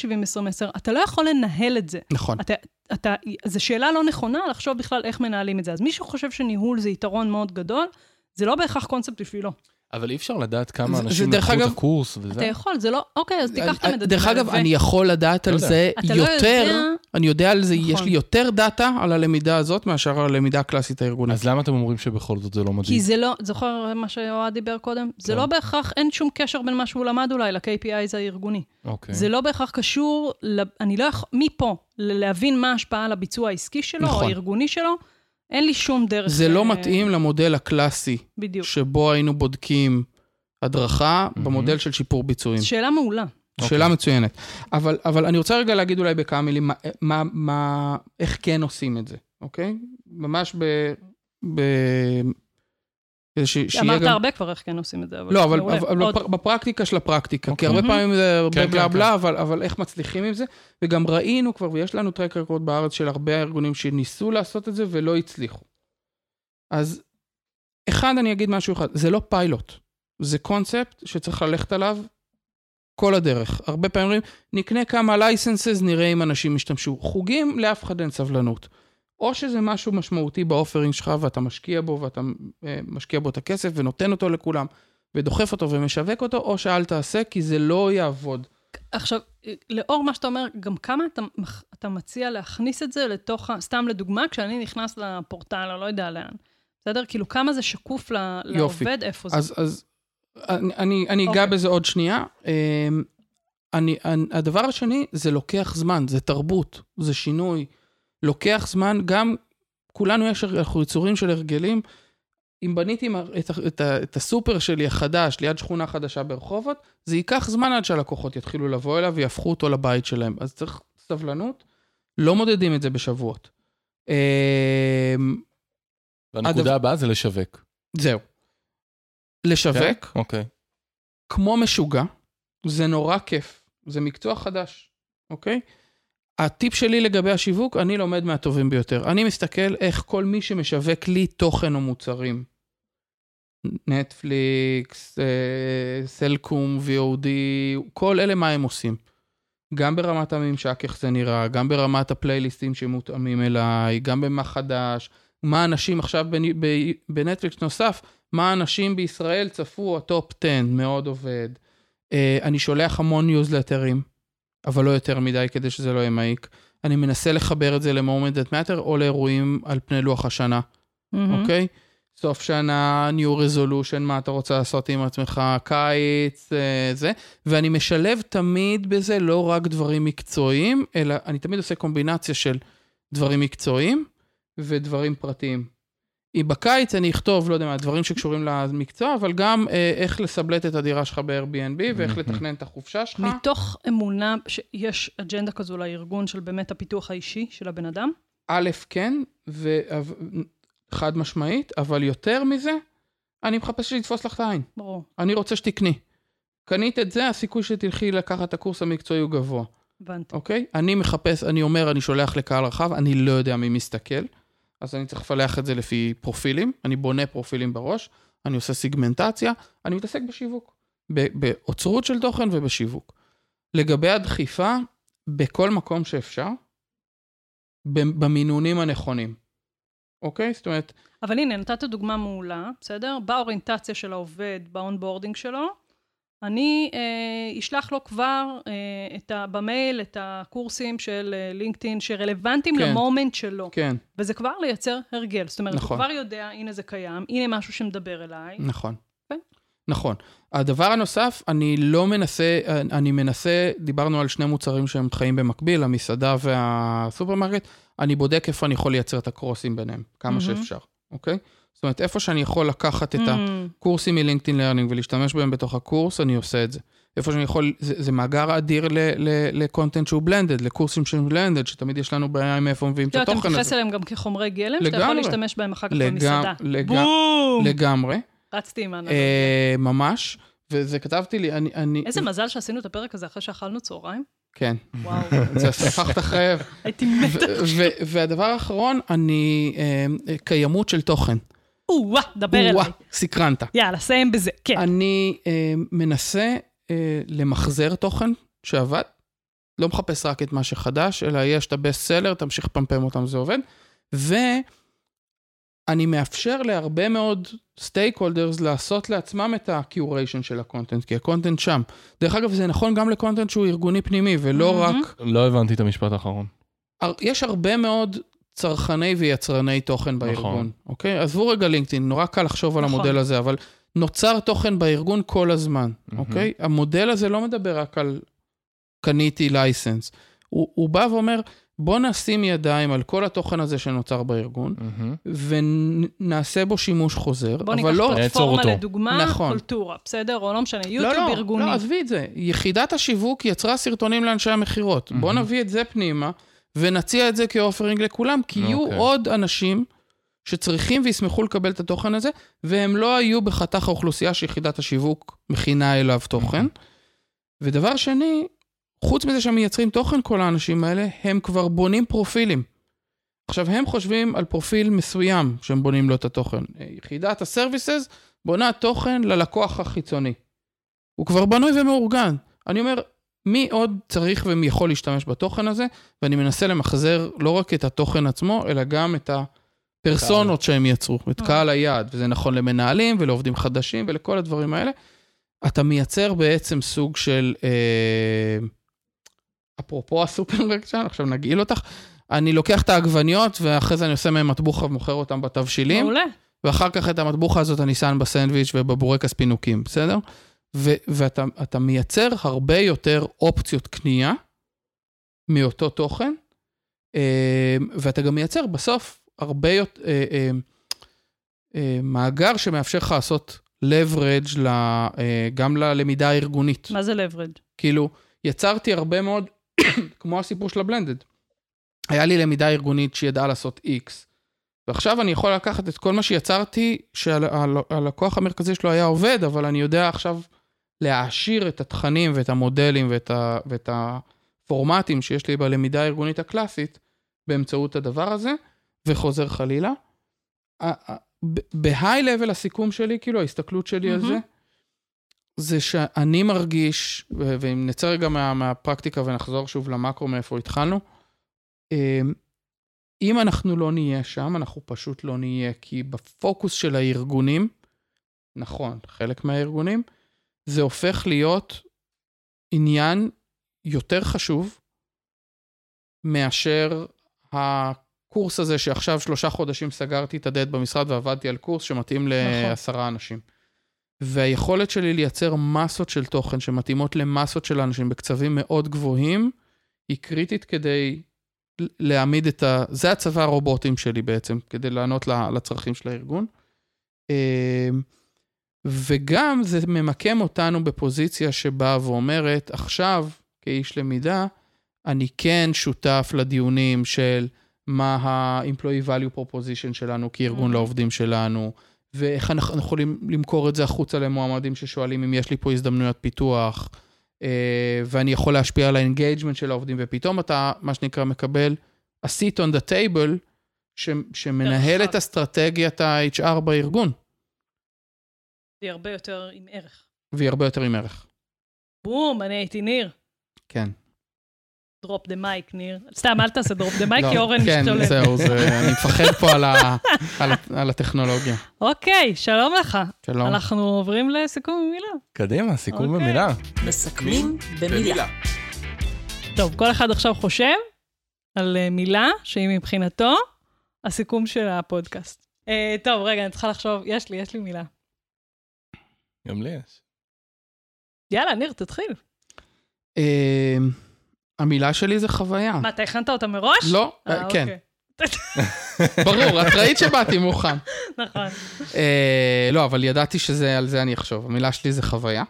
אתה לא יכול לנהל את זה. נכון. אתה, אתה, זו שאלה לא נכונה לחשוב בכלל איך מנהלים את זה. אז מי שחושב שניהול זה יתרון מאוד גדול, זה לא בהכרח קונספט בשבילו. אבל אי אפשר לדעת כמה זה- זה אנשים לקחו את הקורס אתה וזה. יכול, זה לא, אוקיי, אז תיקח את המדדים דרך אגב, אני יכול לדעת לא על יודע. זה אתה לא יותר, יודע- אני יודע על זה, יש נכון. לי יותר דאטה על הלמידה הזאת מאשר על הלמידה הקלאסית הארגונית. אז למה אתם אומרים שבכל זאת זה לא מדהים? כי זה לא, זוכר מה שאוהד דיבר קודם? זה כן. לא בהכרח, אין שום קשר בין מה שהוא למד אולי ל-KPIs הארגוני. אוקיי. זה לא בהכרח קשור, אני לא יכול, מפה, להבין מה ההשפעה על הביצוע העסקי שלו, נכון. או הארגוני שלו, אין לי שום דרך... זה לא אה, מתאים למודל הקלאסי, בדיוק. שבו היינו בודקים הדרכה מהמם. במודל של שיפור ביצועים. שאלה מעולה. שאלה מצוינת. אבל, אבל אני רוצה רגע להגיד אולי בכמה מילים מה, מה, מה, איך כן עושים את זה, אוקיי? ממש ב... ב ש, אמרת גם... הרבה כבר איך כן עושים את זה, אבל לא, אבל, מעולה. אבל עוד- בפר- בפרקטיקה של הפרקטיקה, כי אוקיי. הרבה. פעמים זה הרבה כן, בלה כן, בלה, אבל, אבל איך מצליחים עם זה, וגם ראינו כבר, ויש לנו track record בארץ של הרבה ארגונים שניסו לעשות את זה ולא הצליחו. אז אחד, אני אגיד משהו אחד, זה לא פיילוט, זה קונספט שצריך ללכת עליו כל הדרך. הרבה פעמים אומרים, נקנה כמה licenses, נראה אם אנשים ישתמשו. חוגים, לאף אחד אין סבלנות. או שזה משהו משמעותי ב offering שלך ואתה משקיע בו ואתה אה, משקיע בו את הכסף ונותן אותו לכולם ודוחף אותו ומשווק אותו, או שאל תעשה כי זה לא יעבוד. עכשיו, לאור מה שאתה אומר, גם כמה אתה, אתה מציע להכניס את זה לתוך, ה- סתם לדוגמה, כשאני נכנס לפורטל, או לא יודע לאן, בסדר? כאילו, כמה זה שקוף ל- יופי. לעובד, איפה זה? אז, אז אני, אני, אני אגע אוקיי. בזה עוד שנייה. אמ, אני, אני, הדבר השני, זה לוקח זמן, זה תרבות, זה שינוי. לוקח זמן, גם כולנו יש, אנחנו יצורים של הרגלים. אם בניתי את, את, ה- את הסופר שלי החדש ליד שכונה חדשה ברחובות, זה ייקח זמן עד שהלקוחות יתחילו לבוא אליו ויהפכו אותו לבית שלהם. אז צריך סבלנות, לא מודדים את זה בשבועות. אמ, והנקודה הדבר- הבאה זה לשווק. זהו. לשווק, כן? אוקיי. כמו משוגע, זה נורא כיף, זה מקצוע חדש, אוקיי? הטיפ שלי לגבי השיווק, אני לומד מהטובים ביותר. אני מסתכל איך כל מי שמשווק לי תוכן או מוצרים, נטפליקס, אה, סלקום, VOD, כל אלה מה הם עושים. גם ברמת הממשק, איך זה נראה, גם ברמת הפלייליסטים שמותאמים אליי, גם במה חדש, מה אנשים עכשיו בנטפליקס נוסף, מה אנשים בישראל צפו ה top 10, מאוד עובד. Uh, אני שולח המון ניוזלטרים, אבל לא יותר מדי כדי שזה לא יהיה מעיק. אני מנסה לחבר את זה ל-Moment That Matter או לאירועים על פני לוח השנה. אוקיי? סוף שנה, New Resolution, מה אתה רוצה לעשות עם עצמך, קיץ, uh, זה. ואני משלב תמיד בזה לא רק דברים מקצועיים, אלא אני תמיד עושה קומבינציה של דברים מקצועיים ודברים פרטיים. אם בקיץ אני אכתוב, לא יודע מה, דברים שקשורים למקצוע, אבל גם אה, איך לסבלט את הדירה שלך ב-Airbnb ואיך לתכנן את החופשה שלך. מתוך אמונה שיש אג'נדה כזו לארגון של באמת הפיתוח האישי של הבן אדם? א', כן, ו... חד משמעית, אבל יותר מזה, אני מחפש לתפוס לך את העין. ברור, אני רוצה שתקני. קנית את זה, הסיכוי שתלכי לקחת את הקורס המקצועי הוא גבוה, הבנתי. אוקיי? אני מחפש, אני אומר, אני שולח לקהל רחב, אני לא יודע מי מסתכל, אז אני צריך לפלח את זה לפי פרופילים, אני בונה פרופילים בראש, אני עושה סיגמנטציה, אני מתעסק בשיווק, באוצרות של תוכן ובשיווק. לגבי הדחיפה, בכל מקום שאפשר, במינונים הנכונים, אוקיי? זאת אומרת, אבל הנה, נתת דוגמה מעולה, בסדר? באוריינטציה של העובד, ב onboarding שלו, אני אה, אשלח לו כבר אה, את ה, במייל את הקורסים של אה, לינקדאין שרלוונטיים כן. למומנט שלו. כן, וזה כבר לייצר הרגל. זאת אומרת, נכון. הוא כבר יודע, הנה זה קיים, הנה משהו שמדבר אליי. נכון. כן. נכון. הדבר הנוסף, אני לא מנסה, אני מנסה, דיברנו על שני מוצרים שהם חיים במקביל, המסעדה והסופרמרקט, אני בודק איפה אני יכול לייצר את הקרוסים ביניהם, כמה מהמם. שאפשר, אוקיי? זאת אומרת, איפה שאני יכול לקחת את Mm, הקורסים מ LinkedIn Learning ולהשתמש בהם בתוך הקורס, אני עושה את זה. איפה שאני יכול, זה, זה מאגר אדיר ל content שהוא blended, לקורסים שהם blended, שתמיד יש לנו בעיה עם איפה מביאים את לא, אתה התוכן מתייחס הזה. אליהם גם כחומרי גלם, שאתה יכול לגמרי. להשתמש בהם אחר כך לגמ- במסעדה. לגמ- בום! לגמרי, רצתי עם האנלוגיה. אה, ממש. וזה כתבתי לי, אני, אני, איזה מזל שעשינו את הפרק הזה אחרי שאכלנו צהריים. כן, וואו, [laughs] זה ספחת חייב. הייתי מתה. והדבר האחרון, אני, אה, קיימות של תוכן. או-אה, דבר אליי. סקרנת. יאללה, סיים בזה. כן. אני אה, מנסה אה, למחזר תוכן שעבד, לא מחפש רק את מה שחדש, אלא יש את הבסט סלר, תמשיך לפמפם אותם, זה עובד. ואני מאפשר להרבה מאוד stakeholders לעשות לעצמם את ה-curation של ה content, כי ה content שם. דרך אגב, זה נכון גם ל content שהוא ארגוני פנימי, ולא מהמם. רק... לא הבנתי את המשפט האחרון. יש הרבה מאוד צרכני ויצרני תוכן בארגון, אוקיי? עזבו רגע לינקדאין, נורא קל לחשוב על נכון. המודל הזה, אבל נוצר תוכן בארגון כל הזמן, מהמם. אוקיי? המודל הזה לא מדבר רק על קניתי license. הוא, הוא בא ואומר, בוא נשים ידיים על כל התוכן הזה שנוצר בארגון, מהמם. ונעשה בו שימוש חוזר, בוא אבל ניקח לא... נעצור פלטפורמה אותו. לדוגמה, נכון. קולטורה, בסדר? או לא משנה, לא, יוטיוב לא, ארגוני. לא, עזבי את זה. יחידת השיווק יצרה סרטונים לאנשי המכירות. בוא מהמם. נביא את זה פנימה, ונציע את זה כאופרינג לכולם, כי יהיו אוקיי. עוד אנשים שצריכים וישמחו לקבל את התוכן הזה, והם לא היו בחתך האוכלוסייה שיחידת השיווק מכינה אליו תוכן. ודבר שני, חוץ מזה שהם מייצרים תוכן, כל האנשים האלה, הם כבר בונים פרופילים. עכשיו, הם חושבים על פרופיל מסוים שהם בונים לו את התוכן. יחידת הסרוויסס בונה תוכן ללקוח החיצוני. הוא כבר בנוי ומאורגן. אני אומר, מי עוד צריך ומי יכול להשתמש בתוכן הזה? ואני מנסה למחזר לא רק את התוכן עצמו, אלא גם את הפרסונות שהם יצרו, את אה. קהל היעד. וזה נכון למנהלים ולעובדים חדשים ולכל הדברים האלה. אתה מייצר בעצם סוג של, אה, אפרופו הסופרמרקט שלנו, עכשיו נגעיל אותך, אני לוקח את העגבניות ואחרי זה אני עושה מהם מטבוחה ומוכר אותם בתבשילים. מעולה. ואחר כך את המטבוחה הזאת אני שם בסנדוויץ' ובבורקס פינוקים, בסדר? ו- ואתה אתה מייצר הרבה יותר אופציות קנייה מאותו תוכן, אה, ואתה גם מייצר בסוף הרבה יותר, אה, אה, מאגר שמאפשר לך לעשות leverage גם ללמידה הארגונית. מה זה leverage? כאילו, יצרתי הרבה מאוד, [coughs] כמו הסיפור של הבלנדד. היה לי למידה ארגונית שידעה לעשות X, ועכשיו אני יכול לקחת את כל מה שיצרתי, שהלקוח המרכזי שלו היה עובד, אבל אני יודע עכשיו להעשיר את התכנים ואת המודלים ואת, ה, ואת הפורמטים שיש לי בלמידה הארגונית הקלאסית באמצעות הדבר הזה, וחוזר חלילה. בהיי-לבל הסיכום שלי, כאילו ההסתכלות שלי על מהמם. זה, זה שאני מרגיש, ואם נצא רגע מה, מהפרקטיקה ונחזור שוב למקרו מאיפה התחלנו, אמ, אם אנחנו לא נהיה שם, אנחנו פשוט לא נהיה, כי בפוקוס של הארגונים, נכון, חלק מהארגונים, זה הופך להיות עניין יותר חשוב מאשר הקורס הזה שעכשיו שלושה חודשים סגרתי את הדלת במשרד ועבדתי על קורס שמתאים לעשרה אנשים. והיכולת שלי לייצר מסות של תוכן שמתאימות למסות של אנשים בקצבים מאוד גבוהים, היא קריטית כדי להעמיד את ה... זה הצבא הרובוטים שלי בעצם, כדי לענות לצרכים של הארגון. וגם זה ממקם אותנו בפוזיציה שבאה ואומרת, עכשיו, כאיש למידה, אני כן שותף לדיונים של מה ה-employee value proposition שלנו כארגון Mhm. לעובדים שלנו, ואיך אנחנו יכולים למכור את זה החוצה למועמדים ששואלים אם יש לי פה הזדמנויות פיתוח, אה, ואני יכול להשפיע על ה engagement של העובדים, ופתאום אתה, מה שנקרא, מקבל a seat on the table ש, שמנהל. את אסטרטגיית ה-HR בארגון, היא הרבה יותר עם ערך. והיא הרבה יותר עם ערך. בום, אני הייתי ניר. כן. drop the mic, ניר. סתם, אל תעשה drop the mic, כי אורן כן, משתולל. זהו, זה, אני מפחד פה על, הטכנולוגיה. אוקיי, שלום לך. שלום. אנחנו עוברים לסיכום מילה. קדימה, סיכום אוקיי. במילה. מסכמים במילה. טוב, כל אחד עכשיו חושב על אה, מילה שהיא מבחינתו הסיכום של הפודקאסט. אה, טוב, רגע, אני צריכה לחשוב, יש לי, יש לי מילה. גם לי יש. יאללה, ניר, תתחיל. אה, המילה שלי זה חוויה. מה, אתה הכנת אותה מראש? לא, אה, אה, כן, אוקיי. [laughs] ברור, את ראית שבאתי מוכן. [laughs] נכון. אה, לא, אבל ידעתי שעל זה אני אחשוב. המילה שלי זה חוויה.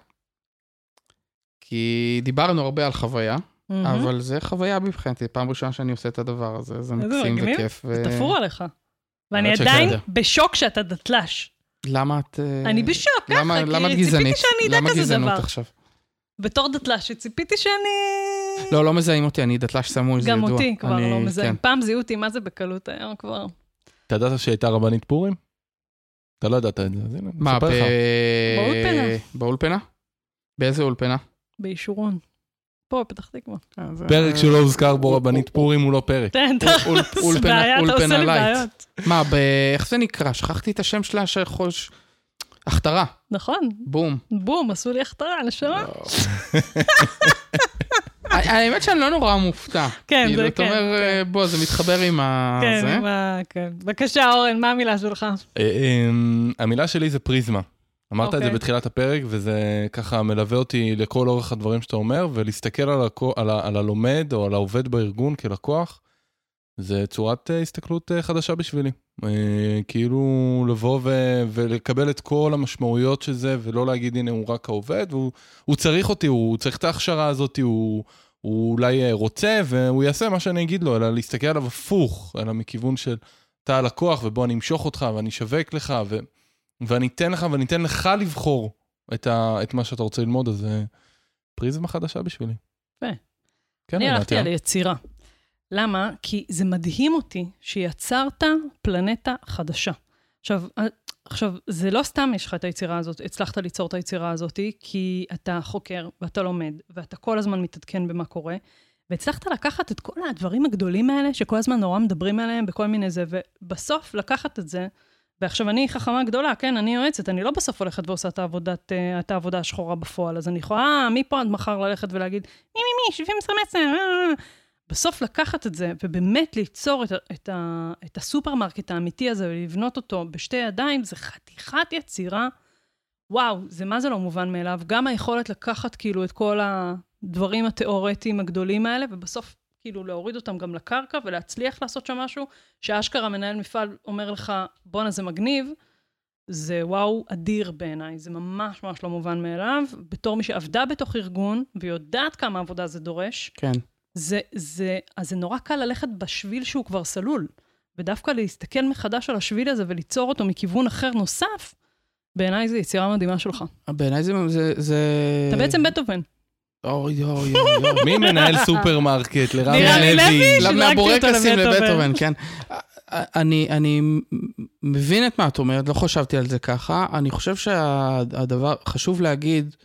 כי דיברנו הרבה על חוויה, מהמם. אבל זה חוויה מבחינתי, פעם ראשונה שאני עושה את הדבר הזה, זה מקסים. וכיף. ו- זה תפור עליך. ואני האמת עדיין שכן. בשוק שאתה דתל"ש. למה את... אה, אני בשוק, ככה, למה, כי למה את ציפיתי? שאני אדע למה כזה גזענות דבר. עכשיו? בתור דתל"ש, ציפיתי שאני... לא, לא מזהים אותי, אני דתל"ש סמוי, זה גם ידוע. אותי כבר אני- לא מזהים. כן. פעם זיהו אותי, מה זה בקלות היום כבר? אתה ידעת שהייתה רבנית פורים? אתה לא ידעת את זה, אז הנה, אני מה, אספר לך. ב- באולפנה. באולפנה? באיזה אולפנה? באישורון. פה, פתח תקווה. אה, זה- פרק שלא הוזכר בו רבנית פורים הוא לא פרק. אול- תכלס, אולפנה- בעיה, אתה עושה לי. בעיות. מה. איך זה נקרא? שכחתי את השם שלה, שחוש... הכתרה, נכון, בום. בום, עשו לי הכתרה, נשמה. לא. [laughs] האמת שאני לא נורא מופתע. כן, כאילו, זה אתה כן, אומר, כן. אה, בוא, זה מתחבר עם ה... כן, זה. כן. בבקשה, אורן, מה המילה שלך? אה, אמ, המילה שלי זה פריזמה. אמרת את זה אוקיי. בתחילת הפרק, וזה ככה מלווה אותי לכל אורך הדברים שאתה אומר, ולהסתכל על, הקו, על, ה, על הלומד או על העובד בארגון כלקוח, זה צורת אה, הסתכלות אה, חדשה בשבילי. אה, כאילו לבוא ו, ולקבל את כל המשמעויות של זה, ולא להגיד, הנה, הוא רק העובד, והוא הוא צריך אותי, הוא צריך את ההכשרה הזאת, הוא, הוא אולי רוצה, והוא יעשה מה שאני אגיד לו, אלא להסתכל עליו הפוך, אלא מכיוון של אתה הלקוח, ובוא אני אמשוך אותך, ואני אשווק לך, ו... ואני אתן לך, ואני אתן לך לבחור את, ה, את מה שאתה רוצה ללמוד, אז זה פריזמה חדשה בשבילי. יפה. כן, אני הלכתי עינת, על יצירה. למה? כי זה מדהים אותי שיצרת פלנטה חדשה. עכשיו, אה, עכשיו, זה לא סתם יש לך את היצירה הזאת, הצלחת ליצור את היצירה הזאת, כי אתה חוקר ואתה לומד, ואתה כל הזמן מתעדכן במה קורה, והצלחת לקחת את כל הדברים הגדולים האלה, שכל הזמן נורא מדברים עליהם בכל מיני זה, ובסוף לקחת את זה, ועכשיו אני חכמה גדולה, כן, אני יועצת, אני לא בסוף הולכת ועושה את, העבודת, אה, את העבודה השחורה בפועל, אז אני יכולה מפה עד מחר ללכת ולהגיד, מי, מי, מי, 17 מסר, אה, אה. בסוף לקחת את זה, ובאמת ליצור את, את, ה, את הסופרמרקט האמיתי הזה, ולבנות אותו בשתי ידיים, זה חתיכת יצירה. וואו, זה מה זה לא מובן מאליו. גם היכולת לקחת כאילו את כל הדברים התיאורטיים הגדולים האלה, ובסוף כאילו להוריד אותם גם לקרקע ולהצליח לעשות שם משהו, שאשכרה מנהל מפעל אומר לך, בואנה זה מגניב, זה וואו אדיר בעיניי, זה ממש ממש לא מובן מאליו. בתור מי שעבדה בתוך ארגון, ויודעת כמה עבודה זה דורש, כן. זה, זה, אז זה נורא קל ללכת בשביל שהוא כבר סלול. ודווקא להסתכל מחדש על השביל הזה וליצור אותו מכיוון אחר נוסף, בעיניי זו יצירה מדהימה שלך. בעיניי זה... זה, זה... אתה בעצם בטהובן. אוי, אוי, אוי. מי מנהל סופרמרקט? לרמי לוי. מהבורקסים לבטהובן. כן. אני, אני מבין את מה את אומרת, לא חשבתי על זה ככה. אני חושב שהדבר, חשוב להגיד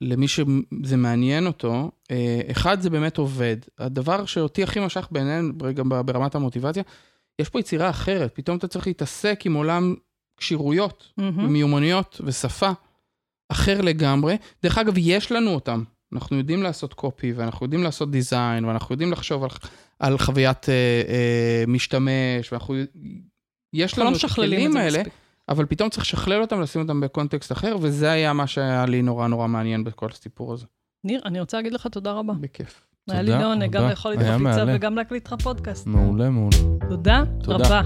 למי שזה מעניין אותו, אה, אחד, זה באמת עובד. הדבר שאותי הכי משך בעינינו, רגע ברמת המוטיבציה, יש פה יצירה אחרת. פתאום אתה צריך להתעסק עם עולם כשירויות, מהמם. ומיומנויות ושפה אחר לגמרי. דרך אגב, יש לנו אותם. אנחנו יודעים לעשות קופי, ואנחנו יודעים לעשות דיזיין, ואנחנו יודעים לחשוב על, על חוויית אה, אה, משתמש, ואנחנו... יש לא לנו את הכלים האלה, מספיק. אבל פתאום צריך לשכלל אותם, לשים אותם בקונטקסט אחר, וזה היה מה שהיה לי נורא נורא מעניין בכל הסיפור הזה. ניר, אני רוצה להגיד לך תודה רבה. בכיף. היה לי לעונג גם. לאכול איתך פיצה. וגם להקליט לך פודקאסט. מעולה, מעולה. תודה תודה. רבה.